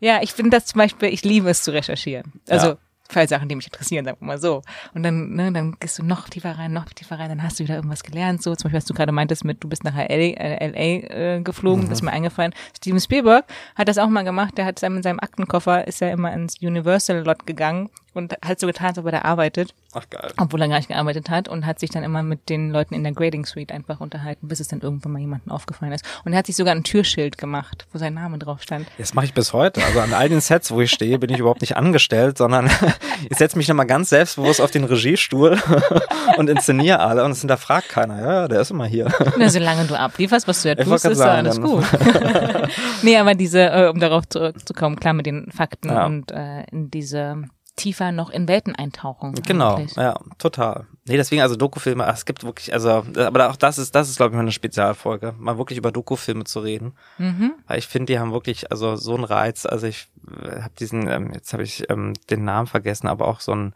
ja, ich finde das zum Beispiel, ich liebe es zu recherchieren. Also ja. Fallsachen, die mich interessieren, sagen wir mal so. Und dann, ne, dann gehst du noch tiefer rein, noch tiefer rein, dann hast du wieder irgendwas gelernt. So, zum Beispiel, was du gerade meintest mit, du bist nach LA, äh, LA äh, geflogen, mhm. das ist mir eingefallen. Steven Spielberg hat das auch mal gemacht, der hat in seinem Aktenkoffer, ist ja immer ins Universal-Lot gegangen und hat so getan, als ob er da arbeitet. Ach geil. Obwohl er gar nicht gearbeitet hat und hat sich dann immer mit den Leuten in der Grading Suite einfach unterhalten, bis es dann irgendwann mal jemandem aufgefallen ist. Und er hat sich sogar ein Türschild gemacht, wo sein Name drauf stand. Das mache ich bis heute. Also an all den Sets, wo ich stehe, bin ich überhaupt nicht angestellt, sondern ich setze mich nochmal ganz selbstbewusst auf den Regiestuhl [LAUGHS] und inszeniere alle und es hinterfragt keiner. Ja, der ist immer hier. Na, solange du ablieferst, was du ja tust, ist sagen, alles gut. [LAUGHS] nee, aber diese, äh, um darauf zurückzukommen, klar mit den Fakten ja. und äh, in diese tiefer noch in Welten eintauchen. Genau, eigentlich. ja, total. Nee, deswegen also Dokufilme, es gibt wirklich, also, aber auch das ist, das ist, glaube ich, mal eine Spezialfolge, mal wirklich über Dokufilme zu reden. Mhm. Weil ich finde, die haben wirklich, also so einen Reiz, also ich äh, habe diesen, ähm, jetzt habe ich ähm, den Namen vergessen, aber auch so ein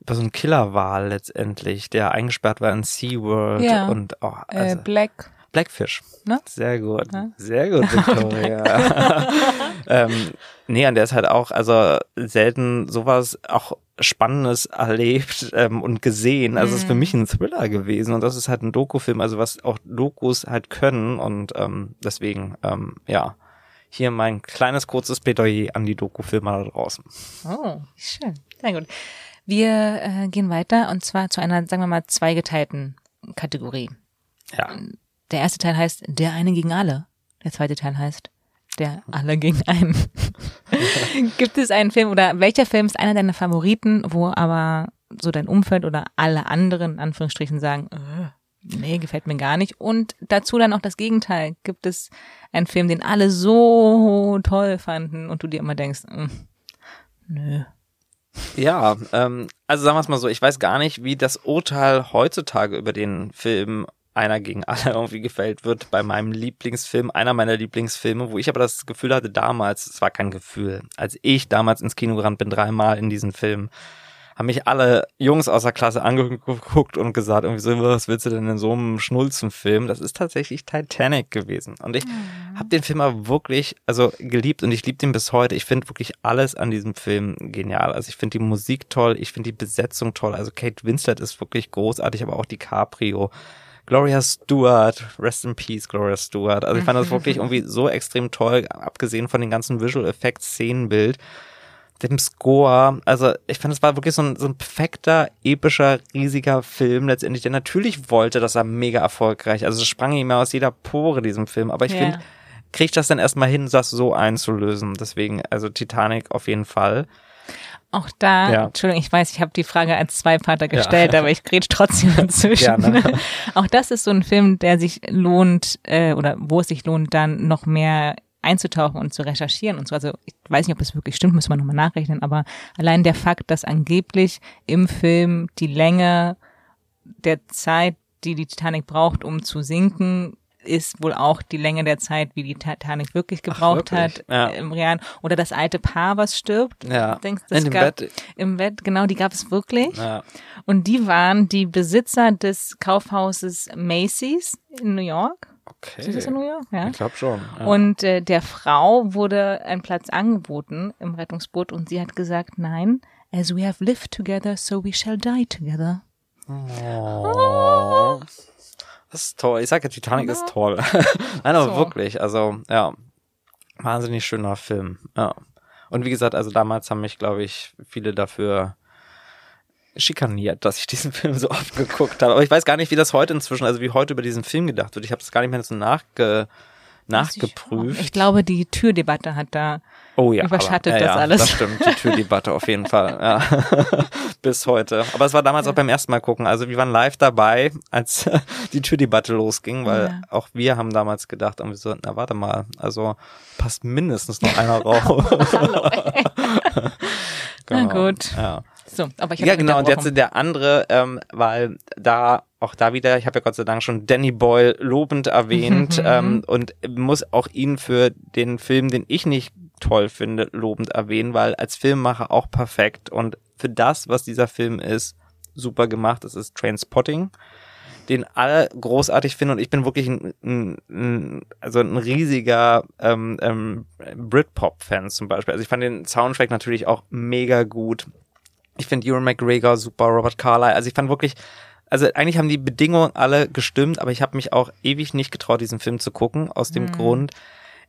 über so ein Killerwal letztendlich, der eingesperrt war in SeaWorld ja. und oh, also, äh, Black Blackfish. Ne? Sehr gut. Ne? Sehr gut, [LAUGHS] Victoria. [LAUGHS] ähm, nee, und der ist halt auch, also selten sowas auch Spannendes erlebt ähm, und gesehen. Also es ist für mhm. mich ein Thriller gewesen und das ist halt ein Dokufilm, also was auch Dokus halt können und ähm, deswegen, ähm, ja, hier mein kleines kurzes Plädoyer an die Dokufilme da draußen. Oh, schön. Sehr gut. Wir äh, gehen weiter und zwar zu einer, sagen wir mal, zweigeteilten Kategorie. Ja. Der erste Teil heißt Der eine gegen alle. Der zweite Teil heißt Der alle gegen einen. [LAUGHS] Gibt es einen Film oder welcher Film ist einer deiner Favoriten, wo aber so dein Umfeld oder alle anderen, in Anführungsstrichen, sagen, äh, nee, gefällt mir gar nicht. Und dazu dann auch das Gegenteil. Gibt es einen Film, den alle so toll fanden und du dir immer denkst, äh, nö. Ja, ähm, also sagen wir es mal so, ich weiß gar nicht, wie das Urteil heutzutage über den Film einer gegen [LAUGHS] alle irgendwie gefällt wird bei meinem Lieblingsfilm, einer meiner Lieblingsfilme, wo ich aber das Gefühl hatte damals, es war kein Gefühl, als ich damals ins Kino gerannt bin, dreimal in diesen Film, haben mich alle Jungs aus der Klasse angeguckt und gesagt, irgendwie so, was willst du denn in so einem Schnulzenfilm? Das ist tatsächlich Titanic gewesen. Und ich mhm. habe den Film aber wirklich, also geliebt und ich liebe den bis heute. Ich finde wirklich alles an diesem Film genial. Also ich finde die Musik toll, ich finde die Besetzung toll. Also Kate Winslet ist wirklich großartig, aber auch DiCaprio. Gloria Stewart, rest in peace, Gloria Stewart. Also ich fand das [LAUGHS] wirklich irgendwie so extrem toll, abgesehen von den ganzen Visual Effects, Szenenbild, dem Score. Also ich fand, es war wirklich so ein, so ein perfekter, epischer, riesiger Film letztendlich, der natürlich wollte, dass er mega erfolgreich. Also es sprang ihm aus jeder Pore diesem Film. Aber ich Ja. finde, kriegt das dann erstmal hin, das so einzulösen. Deswegen, also Titanic auf jeden Fall. Auch da, Ja. Entschuldigung, ich weiß, ich habe die Frage als Zweiparter gestellt, aber ich grätsch trotzdem dazwischen. Gerne. [LAUGHS] Auch das ist so ein Film, der sich lohnt, äh, oder wo es sich lohnt, dann noch mehr einzutauchen und zu recherchieren und so. Also ich weiß nicht, ob es wirklich stimmt, müssen wir nochmal nachrechnen, aber allein der Fakt, dass angeblich im Film die Länge der Zeit, die die Titanic braucht, um zu sinken, ist wohl auch die Länge der Zeit, wie die Titanic wirklich gebraucht wirklich? hat Ja. im Realen. Oder das alte Paar, was stirbt. Ja. Denkst, das In gab, Bett. Im Bett, genau, die gab es wirklich. Ja. Und die waren die Besitzer des Kaufhauses Macy's in New York. Okay. Ist das in New York? Ja. Ich glaube schon. Ja. Und äh, der Frau wurde ein Platz angeboten im Rettungsboot und sie hat gesagt, nein, as we have lived together, so we shall die together. Oh. Das ist toll. Ich sage, Titanic ist toll. [LAUGHS] Nein, aber So. wirklich. Also, ja. Wahnsinnig schöner Film. Ja. Und wie gesagt, also damals haben mich, glaube ich, viele dafür schikaniert, dass ich [LAUGHS] diesen Film so oft geguckt habe. Aber ich weiß gar nicht, wie das heute inzwischen, also wie heute über diesen Film gedacht wird. Ich habe es gar nicht mehr so nachge, nachgeprüft. Ich glaube, die Türdebatte hat da Oh ja. Überschattet aber, ja, das ja, alles. Das stimmt, die Türdebatte auf jeden Fall. Ja. [LAUGHS] Bis heute. Aber es war damals auch beim ersten Mal gucken. Also wir waren live dabei, als [LAUGHS] die Türdebatte losging, weil Ja. auch wir haben damals gedacht, und wir so, na warte mal, also passt mindestens noch einer raus. [LAUGHS] Na gut. Ja. so, aber ich Ja, genau. Und jetzt der andere, ähm, weil da auch da wieder, ich habe ja Gott sei Dank schon Danny Boyle lobend erwähnt ähm, und muss auch ihn für den Film, den ich nicht toll finde, lobend erwähnen, weil als Filmemacher auch perfekt und für das, was dieser Film ist, super gemacht. Es ist Trainspotting den alle großartig finden und ich bin wirklich ein, ein, ein also ein riesiger ähm, ähm, Britpop-Fan zum Beispiel. Also ich fand den Soundtrack natürlich auch mega gut. Ich finde Ewan McGregor super, Robert Carlyle. Also ich fand wirklich, also eigentlich haben die Bedingungen alle gestimmt, aber ich habe mich auch ewig nicht getraut, diesen Film zu gucken, aus dem Grund,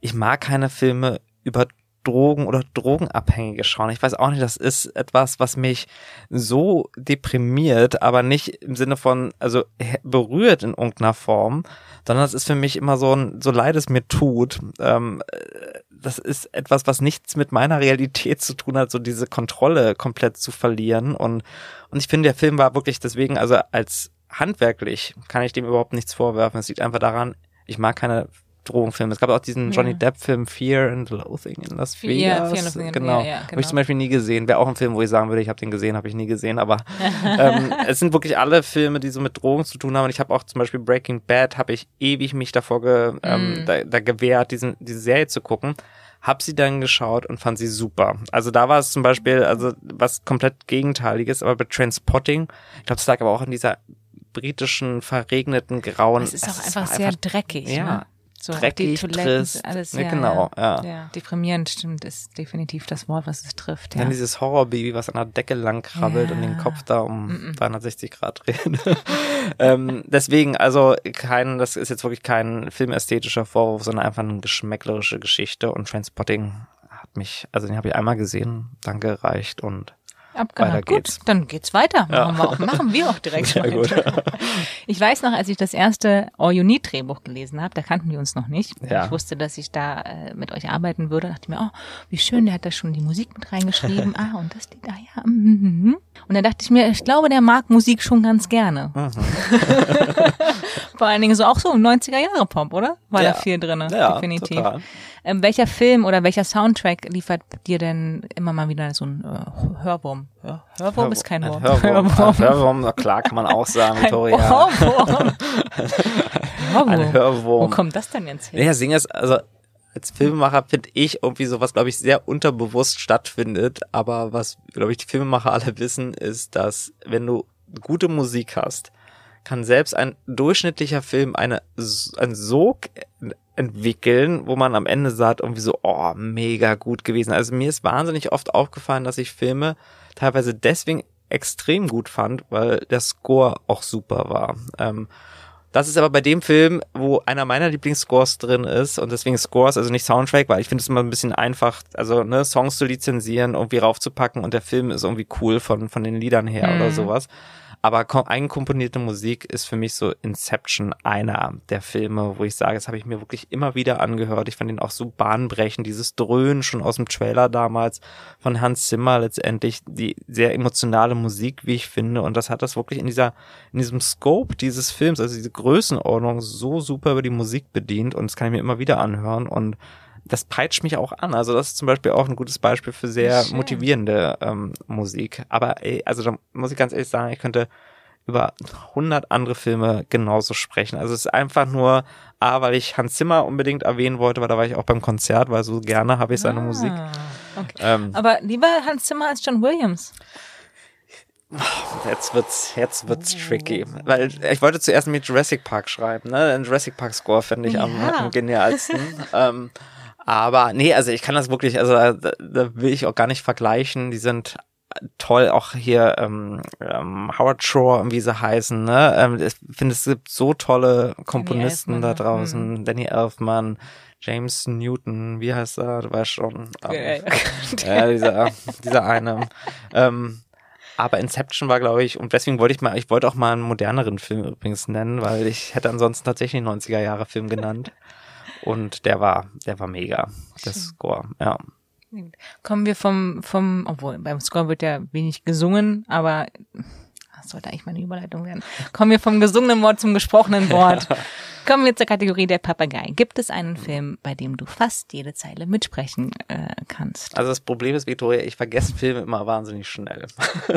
ich mag keine Filme über Drogen oder Drogenabhängige schauen. Ich weiß auch nicht, das ist etwas, was mich so deprimiert, aber nicht im Sinne von, also berührt in irgendeiner Form, sondern das ist für mich immer so ein, so leid es mir tut. Ähm, äh, das ist etwas, was nichts mit meiner Realität zu tun hat, so diese Kontrolle komplett zu verlieren. Und, und ich finde, der Film war wirklich deswegen, also als handwerklich kann ich dem überhaupt nichts vorwerfen. Es liegt einfach daran, ich mag keine Drogenfilme. Es gab auch diesen Ja. Johnny Depp-Film Fear and Loathing in Las Fear- Fear Vegas. and Loathing in- genau. ja, ja, Habe ich genau. zum Beispiel nie gesehen. Wäre auch ein Film, wo ich sagen würde, ich habe den gesehen, habe ich nie gesehen. Aber [LAUGHS] ähm, es sind wirklich alle Filme, die so mit Drogen zu tun haben. Und ich habe auch zum Beispiel Breaking Bad, habe ich ewig mich davor ge, ähm, Mm. da, da gewehrt, diesen, diese Serie zu gucken. Hab sie dann geschaut und fand sie super. Also da war es zum Beispiel, also was komplett Gegenteiliges, aber bei Transpotting, ich glaube, es lag aber auch in dieser britischen, verregneten, grauen. Es ist auch es einfach sehr dreckig. ja, Ne? So, dreckig, die Toiletten, trist. alles, Ja, ja, genau, ja. ja. Deprimierend, stimmt, ist definitiv das Wort, was es trifft. Ja. Dann dieses Horrorbaby, was an der Decke lang krabbelt und den Ja. Kopf da um 360 Grad dreht. [LAUGHS] ähm, deswegen, also kein, das ist jetzt wirklich kein filmästhetischer Vorwurf, sondern einfach eine geschmäcklerische Geschichte und Transpotting hat mich, also den habe ich einmal gesehen, dann gereicht und Abgehakt. Gut, geht's. dann geht's weiter. Ja. Machen, wir, auch, machen wir auch direkt [LAUGHS] Sehr weiter. gut. Ich weiß noch, als ich das erste All You Need Drehbuch gelesen habe, da kannten wir uns noch nicht. Ja. Ich wusste, dass ich da äh, mit euch arbeiten würde. dachte ich mir, oh, wie schön, der hat da schon die Musik mit reingeschrieben. [LAUGHS] ah, und das Lied, ah ja. mm, mm, mm. Und dann dachte ich mir, ich glaube, der mag Musik schon ganz gerne. [LAUGHS] Vor allen Dingen so auch so 90er Jahre Pop, oder? War Ja. da viel drin, Ja, definitiv. total. Ähm, welcher Film oder welcher Soundtrack liefert dir denn immer mal wieder so ein äh, Hörwurm? Hör, Hörwurm ist kein Ein Wort. Hörwurm. Ein Hörwurm, na klar, kann man auch sagen, [LAUGHS] Ein Victoria. Ohrwurm. Hörwurm. Ein Hörwurm. Wo kommt das denn jetzt her? Ja, Ding ist, also als Filmemacher finde ich irgendwie sowas, glaube ich, sehr unterbewusst stattfindet. Aber was, glaube ich, die Filmemacher alle wissen, ist, dass wenn du gute Musik hast, kann selbst ein durchschnittlicher Film eine, einen Sog entwickeln, wo man am Ende sagt, irgendwie so, oh, mega gut gewesen. Also mir ist wahnsinnig oft aufgefallen, dass ich Filme teilweise deswegen extrem gut fand, weil der Score auch super war. Ähm, Das ist aber bei dem Film, wo einer meiner Lieblingsscores drin ist und deswegen Scores, also nicht Soundtrack, weil ich finde es immer ein bisschen einfach, also ne, Songs zu lizenzieren, irgendwie raufzupacken und der Film ist irgendwie cool von, von den Liedern her mhm. oder sowas. Aber eigenkomponierte Musik ist für mich so Inception einer der Filme, wo ich sage, das habe ich mir wirklich immer wieder angehört. Ich fand ihn auch so bahnbrechend, dieses Dröhnen schon aus dem Trailer damals von Hans Zimmer letztendlich, die sehr emotionale Musik, wie ich finde. Und das hat das wirklich in dieser, in diesem Scope dieses Films, also diese Größenordnung so super über die Musik bedient und das kann ich mir immer wieder anhören und das peitscht mich auch an. Also das ist zum Beispiel auch ein gutes Beispiel für sehr Schön. motivierende ähm, Musik. Aber ey, also da muss ich ganz ehrlich sagen, ich könnte über 100 andere Filme genauso sprechen. Also es ist einfach nur, A, weil ich Hans Zimmer unbedingt erwähnen wollte, weil da war ich auch beim Konzert, weil so gerne habe ich seine ah, Musik. Okay. Ähm, Aber lieber Hans Zimmer als John Williams. Jetzt wird's, jetzt wird's tricky. Weil ich wollte zuerst mit Jurassic Park schreiben, ne? Den Jurassic Park Score finde ich ja. am, am genialsten. [LAUGHS] ähm, aber nee, also ich kann das wirklich, also da, da will ich auch gar nicht vergleichen. Die sind toll, auch hier ähm, ähm, Howard Shore, wie sie heißen. Ne? Ähm, ich finde, es gibt so tolle Komponisten da draußen. Mhm. Danny Elfman, James Newton, wie heißt er? Du weißt schon. Ähm, [LAUGHS] ja, dieser, dieser eine. Ähm, aber Inception war, glaube ich, und deswegen wollte ich mal, ich wollte auch mal einen moderneren Film übrigens nennen, weil ich hätte ansonsten tatsächlich einen 90er Jahre Film genannt. Und der war, der war mega, das Score, ja. Kommen wir vom, vom, obwohl beim Score wird ja wenig gesungen, aber das sollte eigentlich meine Überleitung werden. Kommen wir vom gesungenen Wort zum gesprochenen [LAUGHS] Wort. Kommen wir zur Kategorie der Papagei. Gibt es einen Film, bei dem du fast jede Zeile mitsprechen äh, kannst? Also das Problem ist, Victoria, ich vergesse Filme immer wahnsinnig schnell.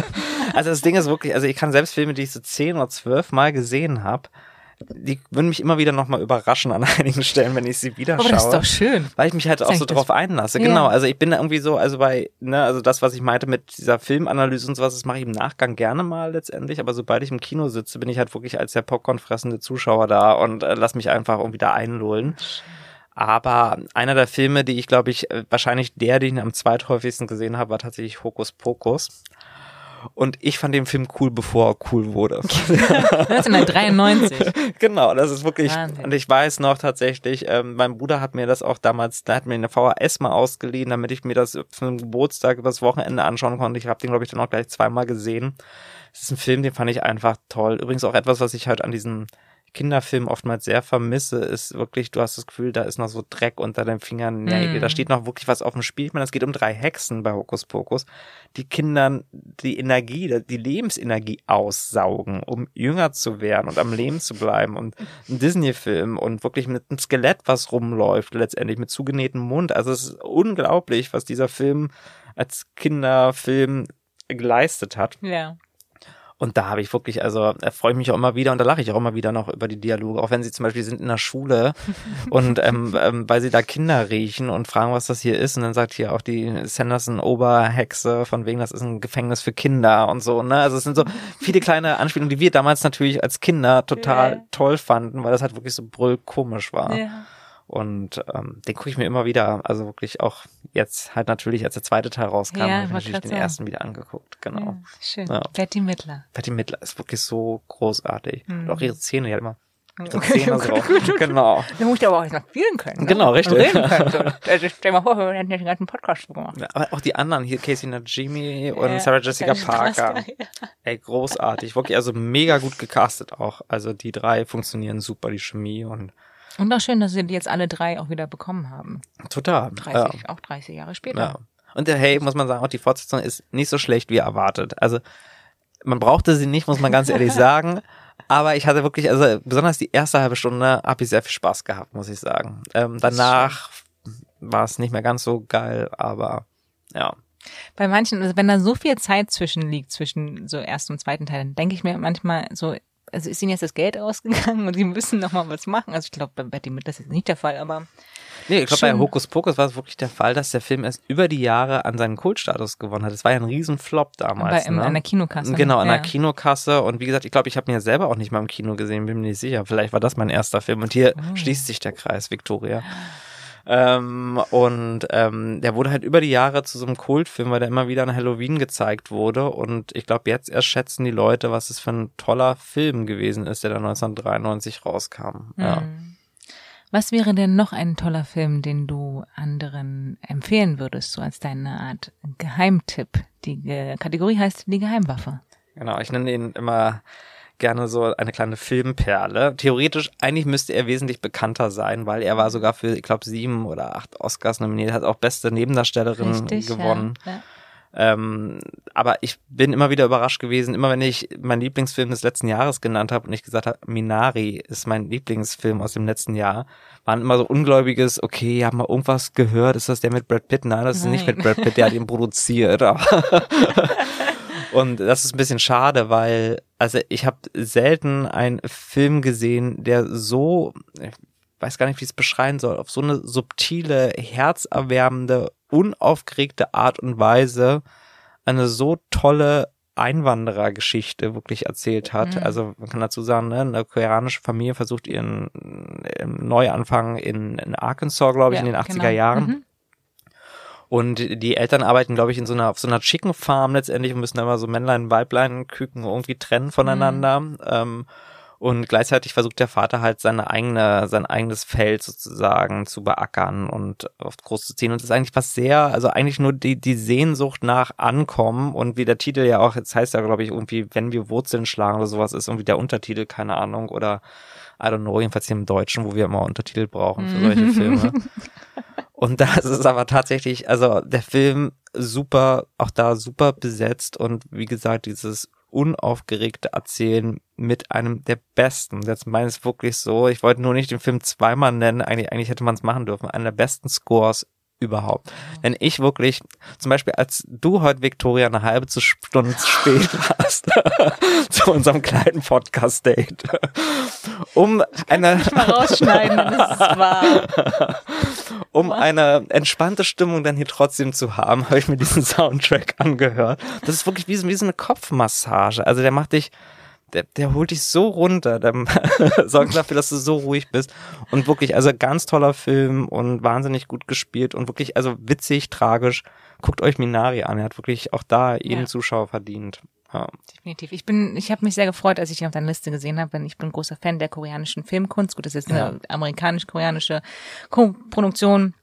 [LAUGHS] also das Ding ist wirklich, also ich kann selbst Filme, die ich so zehn oder zwölf Mal gesehen habe, die würden mich immer wieder nochmal überraschen an [LAUGHS] einigen Stellen, wenn ich sie wieder schaue. Aber das ist doch schön. Weil ich mich halt auch so drauf einlasse. Ja. Genau, also ich bin da irgendwie so, also bei, ne, also das, was ich meinte mit dieser Filmanalyse und sowas, das mache ich im Nachgang gerne mal letztendlich, aber sobald ich im Kino sitze, bin ich halt wirklich als der Popcorn fressende Zuschauer da und äh, lass mich einfach irgendwie da einlullen. Aber einer der Filme, die ich glaube ich, äh, wahrscheinlich der, den ich am zweithäufigsten gesehen habe, war tatsächlich Hokus Pokus. Und ich fand den Film cool, bevor er cool wurde. [LAUGHS] 1993. [LAUGHS] genau, das ist wirklich. Wahnsinn. Und ich weiß noch tatsächlich, ähm, mein Bruder hat mir das auch damals, da hat mir eine VHS mal ausgeliehen, damit ich mir das für einen Geburtstag übers Wochenende anschauen konnte. Ich habe den, glaube ich, dann auch gleich zweimal gesehen. Das ist ein Film, den fand ich einfach toll. Übrigens auch etwas, was ich halt an diesen Kinderfilmen oftmals sehr vermisse, ist wirklich, du hast das Gefühl, da ist noch so Dreck unter den Fingern. Mm. Da steht noch wirklich was auf dem Spiel. Ich meine, es geht um drei Hexen bei Hokus Pokus, die Kindern die Energie, die Lebensenergie aussaugen, um jünger zu werden und am Leben zu bleiben. Und ein Disney-Film und wirklich mit einem Skelett, was rumläuft, letztendlich mit zugenähtem Mund. Also es ist unglaublich, was dieser Film als Kinderfilm geleistet hat. Ja. Und da habe ich wirklich, also freue ich mich auch immer wieder und da lache ich auch immer wieder noch über die Dialoge, auch wenn sie zum Beispiel sind in der Schule [LAUGHS] und ähm, ähm, weil sie da Kinder riechen und fragen, was das hier ist. Und dann sagt hier auch die Sanderson Oberhexe, von wegen, das ist ein Gefängnis für Kinder und so. Ne? Also es sind so viele kleine Anspielungen, die wir damals natürlich als Kinder total yeah. toll fanden, weil das halt wirklich so brüllkomisch war. Yeah. Und ähm, den gucke ich mir immer wieder, also wirklich auch jetzt halt natürlich, als der zweite Teil rauskam, ja, habe ich natürlich den sagen. ersten wieder angeguckt. Genau. Ja, schön. Ja. Betty Mittler. Betty Mittler ist wirklich so großartig. Mhm. Und auch ihre Zähne, die hat immer so Zähne drauf. [LAUGHS] genau. Da muss ich aber auch noch spielen können. Ne? Genau, richtig. reden können. So. Also stell mal vor, wir hätten den ganzen Podcast gemacht. Ja, aber auch die anderen hier, Casey Najimy und ja, Sarah Jessica Parker. Ey, großartig. Wirklich, also mega gut gecastet auch. Also die drei funktionieren super, die Chemie und und auch schön, dass sie die jetzt alle drei auch wieder bekommen haben. Total. 30, ja. Auch 30 Jahre später. Ja. Und der Hey, muss man sagen, auch die Fortsetzung ist nicht so schlecht wie erwartet. Also man brauchte sie nicht, muss man ganz ehrlich [LAUGHS] sagen. Aber ich hatte wirklich, also besonders die erste halbe Stunde habe ich sehr viel Spaß gehabt, muss ich sagen. Ähm, danach war es nicht mehr ganz so geil, aber ja. Bei manchen, also wenn da so viel Zeit zwischen liegt, zwischen so ersten und zweiten Teil, dann denke ich mir manchmal so, also ist ihnen jetzt das Geld ausgegangen und sie müssen noch mal was machen. Also ich glaube, bei Betty Midler ist das nicht der Fall, aber Nee, ich glaube, bei Hokus Pokus war es wirklich der Fall, dass der Film erst über die Jahre an seinen Kultstatus gewonnen hat. Es war ja ein Riesenflop damals. Bei, ne? einer Kinokasse. Genau, in ja. einer Kinokasse. Und wie gesagt, ich glaube, ich habe mir selber auch nicht mal im Kino gesehen, bin mir nicht sicher. Vielleicht war das mein erster Film. Und hier oh. schließt sich der Kreis, Victoria. Ähm, und ähm, der wurde halt über die Jahre zu so einem Kultfilm, weil der immer wieder an Halloween gezeigt wurde. Und ich glaube, jetzt erst schätzen die Leute, was es für ein toller Film gewesen ist, der da 1993 rauskam. Mhm. Ja. Was wäre denn noch ein toller Film, den du anderen empfehlen würdest, so als deine Art Geheimtipp? Die Kategorie heißt die Geheimwaffe. Genau, ich nenne ihn immer gerne so eine kleine Filmperle. Theoretisch, eigentlich müsste er wesentlich bekannter sein, weil er war sogar für, ich glaube, sieben oder acht Oscars nominiert, hat auch beste Nebendarstellerin Richtig, gewonnen. Ja, ja. Ähm, aber ich bin immer wieder überrascht gewesen, immer wenn ich meinen Lieblingsfilm des letzten Jahres genannt habe und ich gesagt habe, Minari ist mein Lieblingsfilm aus dem letzten Jahr, waren immer so ungläubiges, okay, haben wir irgendwas gehört, ist das der mit Brad Pitt? Nein, das ist Nein. nicht mit Brad Pitt, der hat ihn produziert. [LAUGHS] Und das ist ein bisschen schade, weil, also ich habe selten einen Film gesehen, der so, ich weiß gar nicht, wie ich es beschreiben soll, auf so eine subtile, herzerwärmende, unaufgeregte Art und Weise eine so tolle Einwanderergeschichte wirklich erzählt hat. Mhm. Also man kann dazu sagen, ne, eine koreanische Familie versucht ihren Neuanfang in, in Arkansas, glaube ich, ja, in den 80er genau. Jahren. Mhm. Und die Eltern arbeiten, glaube ich, in so einer, auf so einer Chicken Farm letztendlich und müssen immer so Männlein, Weiblein, Küken irgendwie trennen voneinander. Mhm. Ähm, und gleichzeitig versucht der Vater halt seine eigene, sein eigenes Feld sozusagen zu beackern und auf groß zu ziehen. Und das ist eigentlich was sehr, also eigentlich nur die, die Sehnsucht nach Ankommen und wie der Titel ja auch, jetzt heißt ja, glaube ich, irgendwie, wenn wir Wurzeln schlagen oder sowas, ist irgendwie der Untertitel, keine Ahnung, oder I don't know, jedenfalls hier im Deutschen, wo wir immer Untertitel brauchen für solche Filme. [LAUGHS] Und da ist aber tatsächlich, also der Film super, auch da super besetzt und wie gesagt, dieses unaufgeregte Erzählen mit einem der besten. Jetzt meine ich es wirklich so. Ich wollte nur nicht den Film zweimal nennen. Eigentlich, eigentlich hätte man es machen dürfen. Einer der besten Scores überhaupt. Wenn ich wirklich, zum Beispiel als du heute, Victoria, eine halbe Stunde zu spät [LAUGHS] warst [LAUGHS] zu unserem kleinen Podcast-Date, um eine [LAUGHS] um eine entspannte Stimmung dann hier trotzdem zu haben, habe ich mir diesen Soundtrack angehört. Das ist wirklich wie, wie so eine Kopfmassage. Also der macht dich der, der holt dich so runter, der [LAUGHS] sorgt dafür, dass du so ruhig bist. Und wirklich, also ganz toller Film und wahnsinnig gut gespielt und wirklich, also witzig, tragisch. Guckt euch Minari an, er hat wirklich auch da jeden ja. Zuschauer verdient. Ja. Definitiv. Ich bin, ich habe mich sehr gefreut, als ich ihn auf deiner Liste gesehen habe, denn ich bin großer Fan der koreanischen Filmkunst. Gut, das ist eine ja. amerikanisch-koreanische Co-Produktion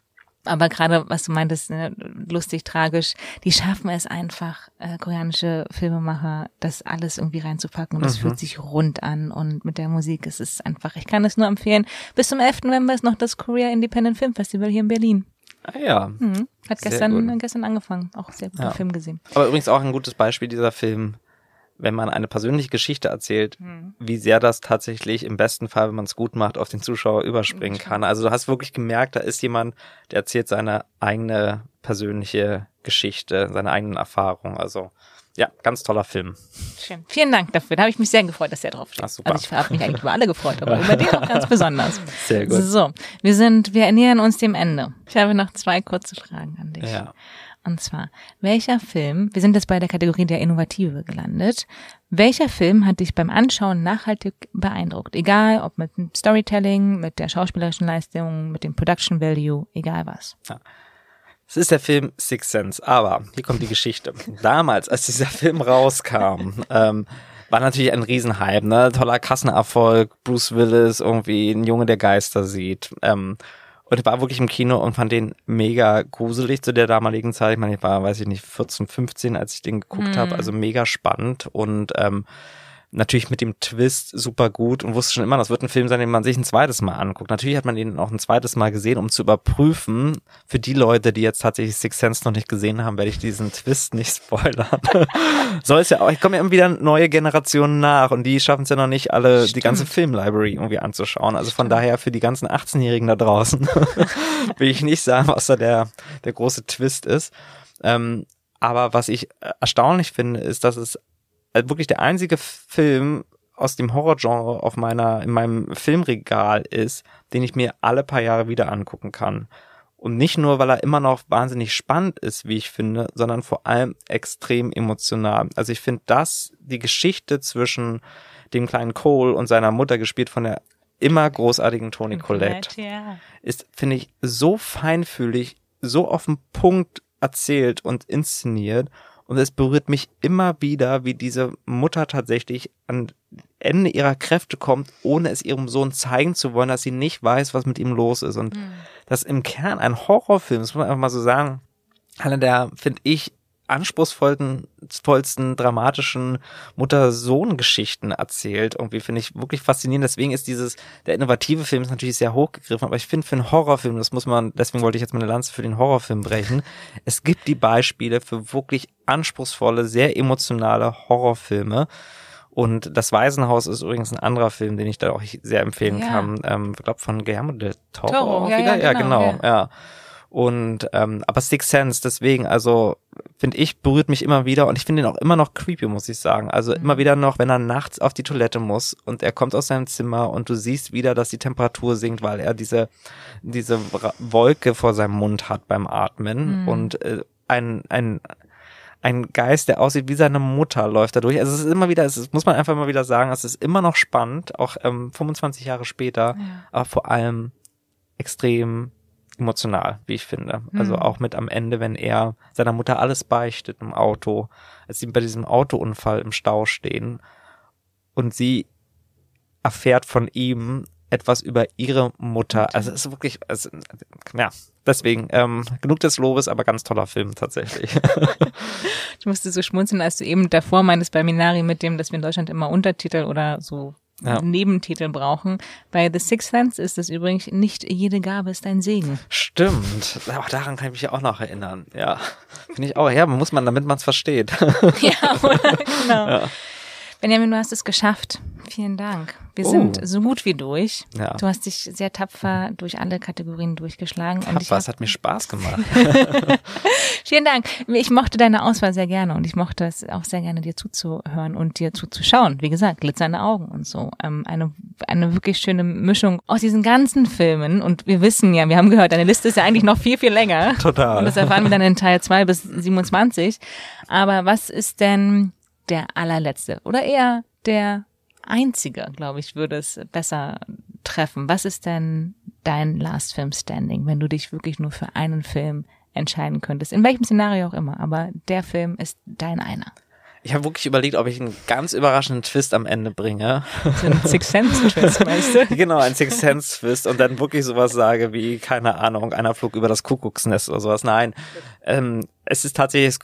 aber gerade, was du meintest, ne, lustig, tragisch, die schaffen es einfach, äh, koreanische Filmemacher, das alles irgendwie reinzupacken und es mhm. fühlt sich rund an und mit der Musik ist es einfach, ich kann es nur empfehlen. Bis zum 11. November ist noch das Korea Independent Film Festival hier in Berlin. Ah ja. Mhm. Hat gestern, gestern angefangen, auch sehr guter ja. Film gesehen. Aber übrigens auch ein gutes Beispiel dieser Film wenn man eine persönliche Geschichte erzählt, mhm. wie sehr das tatsächlich im besten Fall, wenn man es gut macht, auf den Zuschauer überspringen mhm. kann. Also du hast wirklich gemerkt, da ist jemand, der erzählt seine eigene persönliche Geschichte, seine eigenen Erfahrungen. Also ja, ganz toller Film. Schön. Vielen Dank dafür. Da habe ich mich sehr gefreut, dass er drauf steht. Ach, super. Also ich habe mich eigentlich über alle gefreut, aber über den auch ganz besonders. [LAUGHS] Sehr gut. So, wir sind, wir nähern uns dem Ende. Ich habe noch zwei kurze Fragen an dich. Ja. Und zwar, welcher Film, wir sind jetzt bei der Kategorie der Innovative gelandet, welcher Film hat dich beim Anschauen nachhaltig beeindruckt? Egal, ob mit dem Storytelling, mit der schauspielerischen Leistung, mit dem Production Value, egal was. Ja. Es ist der Film Six Sense, aber hier kommt die Geschichte. Damals, als dieser Film rauskam, [LAUGHS] ähm, war natürlich ein Riesenhype, ne? Toller Kassenerfolg, Bruce Willis, irgendwie ein Junge, der Geister sieht. Ähm, und ich war wirklich im Kino und fand den mega gruselig zu der damaligen Zeit. Ich meine, ich war, weiß ich nicht, 14, 15, als ich den geguckt mhm. habe. Also mega spannend und ähm, natürlich mit dem Twist super gut und wusste schon immer, das wird ein Film sein, den man sich ein zweites Mal anguckt. Natürlich hat man ihn auch ein zweites Mal gesehen, um zu überprüfen. Für die Leute, die jetzt tatsächlich Six Sense noch nicht gesehen haben, werde ich diesen Twist nicht spoilern. [LAUGHS] Soll es ja auch, ich komme ja immer wieder neue Generationen nach und die schaffen es ja noch nicht alle, Stimmt. die ganze Filmlibrary irgendwie anzuschauen. Also von daher für die ganzen 18-Jährigen da draußen [LAUGHS] will ich nicht sagen, was da der, der große Twist ist. Ähm, aber was ich erstaunlich finde, ist, dass es wirklich der einzige Film aus dem Horrorgenre auf meiner, in meinem Filmregal ist, den ich mir alle paar Jahre wieder angucken kann. Und nicht nur, weil er immer noch wahnsinnig spannend ist, wie ich finde, sondern vor allem extrem emotional. Also ich finde das, die Geschichte zwischen dem kleinen Cole und seiner Mutter, gespielt von der immer großartigen Toni Collette, Collette. ja. Ist, finde ich, so feinfühlig, so auf den Punkt erzählt und inszeniert. Und es berührt mich immer wieder, wie diese Mutter tatsächlich an Ende ihrer Kräfte kommt, ohne es ihrem Sohn zeigen zu wollen, dass sie nicht weiß, was mit ihm los ist. Und das im Kern ein Horrorfilm, das muss man einfach mal so sagen, einer der, finde ich, anspruchsvollsten, vollsten, dramatischen Mutter-Sohn-Geschichten erzählt. Irgendwie finde ich wirklich faszinierend. Deswegen ist dieses, der innovative Film ist natürlich sehr hochgegriffen, aber ich finde für einen Horrorfilm, das muss man, deswegen wollte ich jetzt meine Lanze für den Horrorfilm brechen. Es gibt die Beispiele für wirklich anspruchsvolle, sehr emotionale Horrorfilme. Und das Waisenhaus ist übrigens ein anderer Film, den ich da auch sehr empfehlen Ja. kann. Ähm, ich glaube von Guillermo del Toro. Toro, ja, wieder. ja, ja, genau, genau, ja. Und ähm, aber Six Sense, deswegen, also finde ich, berührt mich immer wieder und ich finde ihn auch immer noch creepy, muss ich sagen. Also immer wieder noch, wenn er nachts auf die Toilette muss und er kommt aus seinem Zimmer und du siehst wieder, dass die Temperatur sinkt, weil er diese diese Wolke vor seinem Mund hat beim Atmen und äh, ein ein ein Geist, der aussieht wie seine Mutter, läuft da durch. Also es ist immer wieder, es ist, muss man einfach mal wieder sagen, es ist immer noch spannend, auch ähm, 25 Jahre später, aber vor allem extrem emotional, wie ich finde. Also auch mit am Ende, wenn er seiner Mutter alles beichtet im Auto, als sie bei diesem Autounfall im Stau stehen und sie erfährt von ihm etwas über ihre Mutter. Also es ist wirklich, also, ja, deswegen, ähm, genug des Lobes, aber ganz toller Film tatsächlich. [LAUGHS] Ich musste so schmunzeln, als du eben davor meintest bei Minari mit dem, dass wir in Deutschland immer Untertitel oder so Ja. Nebentitel brauchen. Bei The Sixth Sense ist es übrigens nicht jede Gabe ist ein Segen. Stimmt. Auch daran kann ich mich ja auch noch erinnern. Ja. Finde ich auch. Ja, muss man, damit man es versteht. ja, [LAUGHS] oder? Genau. Benjamin, du hast es geschafft. Vielen Dank. Wir Oh. sind so gut wie durch. Ja. Du hast dich sehr tapfer durch alle Kategorien durchgeschlagen. und ich es hat mir Spaß gemacht. [LAUGHS] Vielen Dank. Ich mochte deine Auswahl sehr gerne und ich mochte es auch sehr gerne, dir zuzuhören und dir zuzuschauen. Wie gesagt, glitzernde Augen und so. Ähm, eine, eine wirklich schöne Mischung aus diesen ganzen Filmen. Und wir wissen ja, wir haben gehört, deine Liste ist ja eigentlich noch viel, viel länger. Total. Und das erfahren wir dann in Teil 2 bis 27. Aber was ist denn der allerletzte oder eher der einzige, glaube ich, würde es besser treffen. Was ist denn dein Last Film Standing, wenn du dich wirklich nur für einen Film entscheiden könntest? In welchem Szenario auch immer, aber der Film ist dein einer. Ich habe wirklich überlegt, ob ich einen ganz überraschenden Twist am Ende bringe. So ein Six Sense Twist, [LAUGHS] weißt du? genau, ein Six Sense Twist und dann wirklich sowas sage wie, keine Ahnung, einer flog über das Kuckucksnest oder sowas. Nein, ähm, es ist tatsächlich,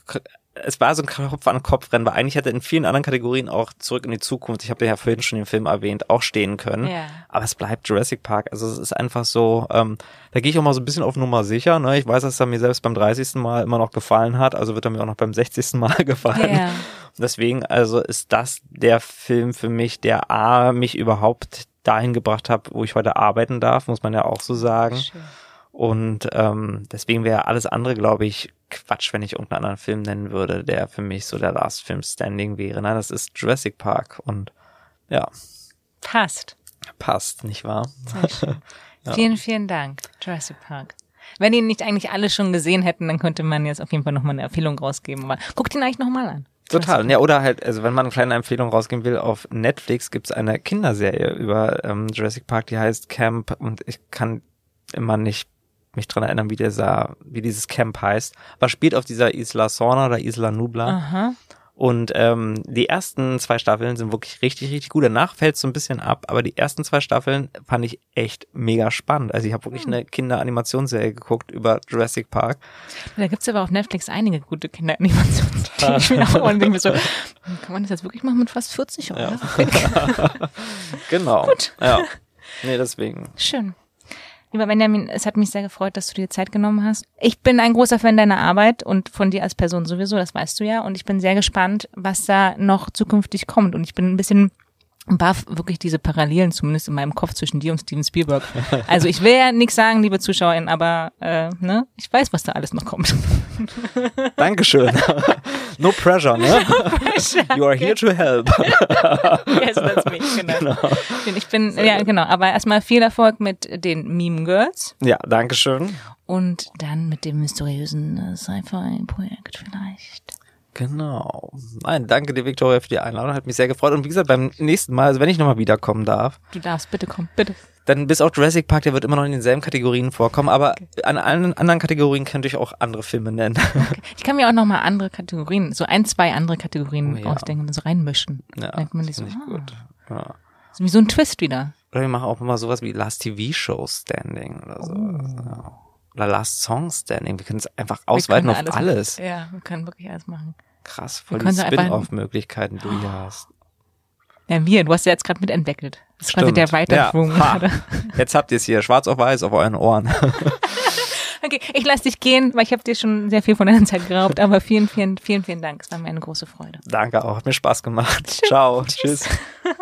es, war so ein Kopf an Kopf Rennen, weil eigentlich hätte in vielen anderen Kategorien auch zurück in die Zukunft, ich habe ja vorhin schon den Film erwähnt, auch stehen können. Ja. Aber es bleibt Jurassic Park. Also es ist einfach so, ähm, da gehe ich auch mal so ein bisschen auf Nummer sicher. Ne? Ich weiß, dass er mir selbst beim 30. Mal immer noch gefallen hat, also wird er mir auch noch beim 60. Mal [LAUGHS] gefallen. Ja. Deswegen also ist das der Film für mich, der A, mich überhaupt dahin gebracht hat, wo ich heute arbeiten darf, muss man ja auch so sagen. Schön. Und ähm, deswegen wäre alles andere, glaube ich, Quatsch, wenn ich irgendeinen anderen Film nennen würde, der für mich so der Last Film Standing wäre. Nein, das ist Jurassic Park und ja, Passt. passt, nicht wahr? Schön. [LAUGHS] Vielen, vielen Dank, Jurassic Park. Wenn ihn nicht eigentlich alle schon gesehen hätten, dann könnte man jetzt auf jeden Fall nochmal eine Empfehlung rausgeben. Aber guckt ihn eigentlich nochmal an. Total. Ja, oder halt, also wenn man eine kleine Empfehlung rausgeben will, auf Netflix gibt's eine Kinderserie über ähm, Jurassic Park, die heißt Camp und ich kann immer nicht mich dran erinnern, wie dieser, wie dieses Camp heißt. Aber spielt auf dieser Isla Sorna oder Isla Nubla. Aha. Und ähm, die ersten zwei Staffeln sind wirklich richtig, richtig gut. Danach fällt es so ein bisschen ab, aber die ersten zwei Staffeln fand ich echt mega spannend. Also ich habe wirklich eine Kinderanimationsserie geguckt über Jurassic Park. Da gibt's aber auf Netflix einige gute Kinderanimationen. die ich mir auch und denke mir so, hm, kann man das jetzt wirklich machen mit fast 40 Euro? [LAUGHS] Genau. Gut. Ja. Nee, deswegen. Schön. Lieber Benjamin, es hat mich sehr gefreut, dass du dir Zeit genommen hast. Ich bin ein großer Fan deiner Arbeit und von dir als Person sowieso, das weißt du ja. Und ich bin sehr gespannt, was da noch zukünftig kommt. Und ich bin ein bisschen baff, wirklich diese Parallelen zumindest in meinem Kopf zwischen dir und Steven Spielberg. Also ich will ja nichts sagen, liebe ZuschauerInnen, aber äh, ne, ich weiß, was da alles noch kommt. [LAUGHS] Dankeschön. [LAUGHS] no pressure, ne? You are here to help. [LAUGHS] yes, that's me, genau. Ich bin, ja, genau. Aber erstmal viel Erfolg mit den Meme Girls Ja, Dankeschön. und dann mit dem mysteriösen Sci-Fi-Projekt vielleicht. Genau. Nein, danke dir, Victoria, für die Einladung. Hat mich sehr gefreut. Und wie gesagt, beim nächsten Mal, also wenn ich nochmal wiederkommen darf. Du darfst, bitte komm, bitte. Dann bis auf Jurassic Park, der wird immer noch in denselben Kategorien vorkommen, aber okay. an allen anderen Kategorien könnte ich auch andere Filme nennen. Okay. Ich kann mir auch nochmal andere Kategorien, so ein, zwei andere Kategorien oh, ja. ausdenken und so reinmischen. Ja, Denkt man das so, ah. gut. Ja. So wie so ein Twist wieder. Oder wir machen auch immer sowas wie Last TV Show Standing oder so. Oh. Ja. Oder Last Song Standing. Wir können es einfach ausweiten auf alles. alles. Ja, wir können wirklich alles machen. Krass, voll die Spin-off-Möglichkeiten, du hier hast. Ja, wir, du hast ja jetzt gerade mitentwickelt. Das ist quasi der Weiterschwung ja. [LAUGHS] Jetzt habt ihr es hier, schwarz auf weiß auf euren Ohren. [LAUGHS] okay, ich lasse dich gehen, weil ich habe dir schon sehr viel von deiner Zeit geraubt, aber vielen, vielen, vielen, vielen Dank. Es war mir eine große Freude. Danke auch, hat mir Spaß gemacht. Ciao, tschüss. tschüss. [LAUGHS]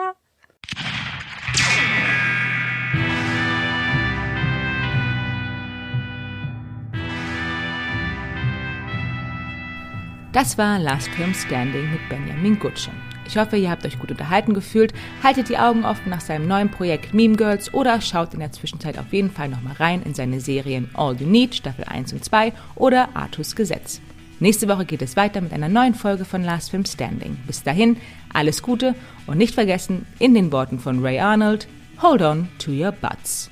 Das war Last Film Standing mit Benjamin Gutschen. Ich hoffe, ihr habt euch gut unterhalten gefühlt. Haltet die Augen offen nach seinem neuen Projekt Meme Girls oder schaut in der Zwischenzeit auf jeden Fall nochmal rein in seine Serien All You Need, Staffel 1 und 2 oder Artus Gesetz. Nächste Woche geht es weiter mit einer neuen Folge von Last Film Standing. Bis dahin, alles Gute und nicht vergessen, in den Worten von Ray Arnold, hold on to your butts.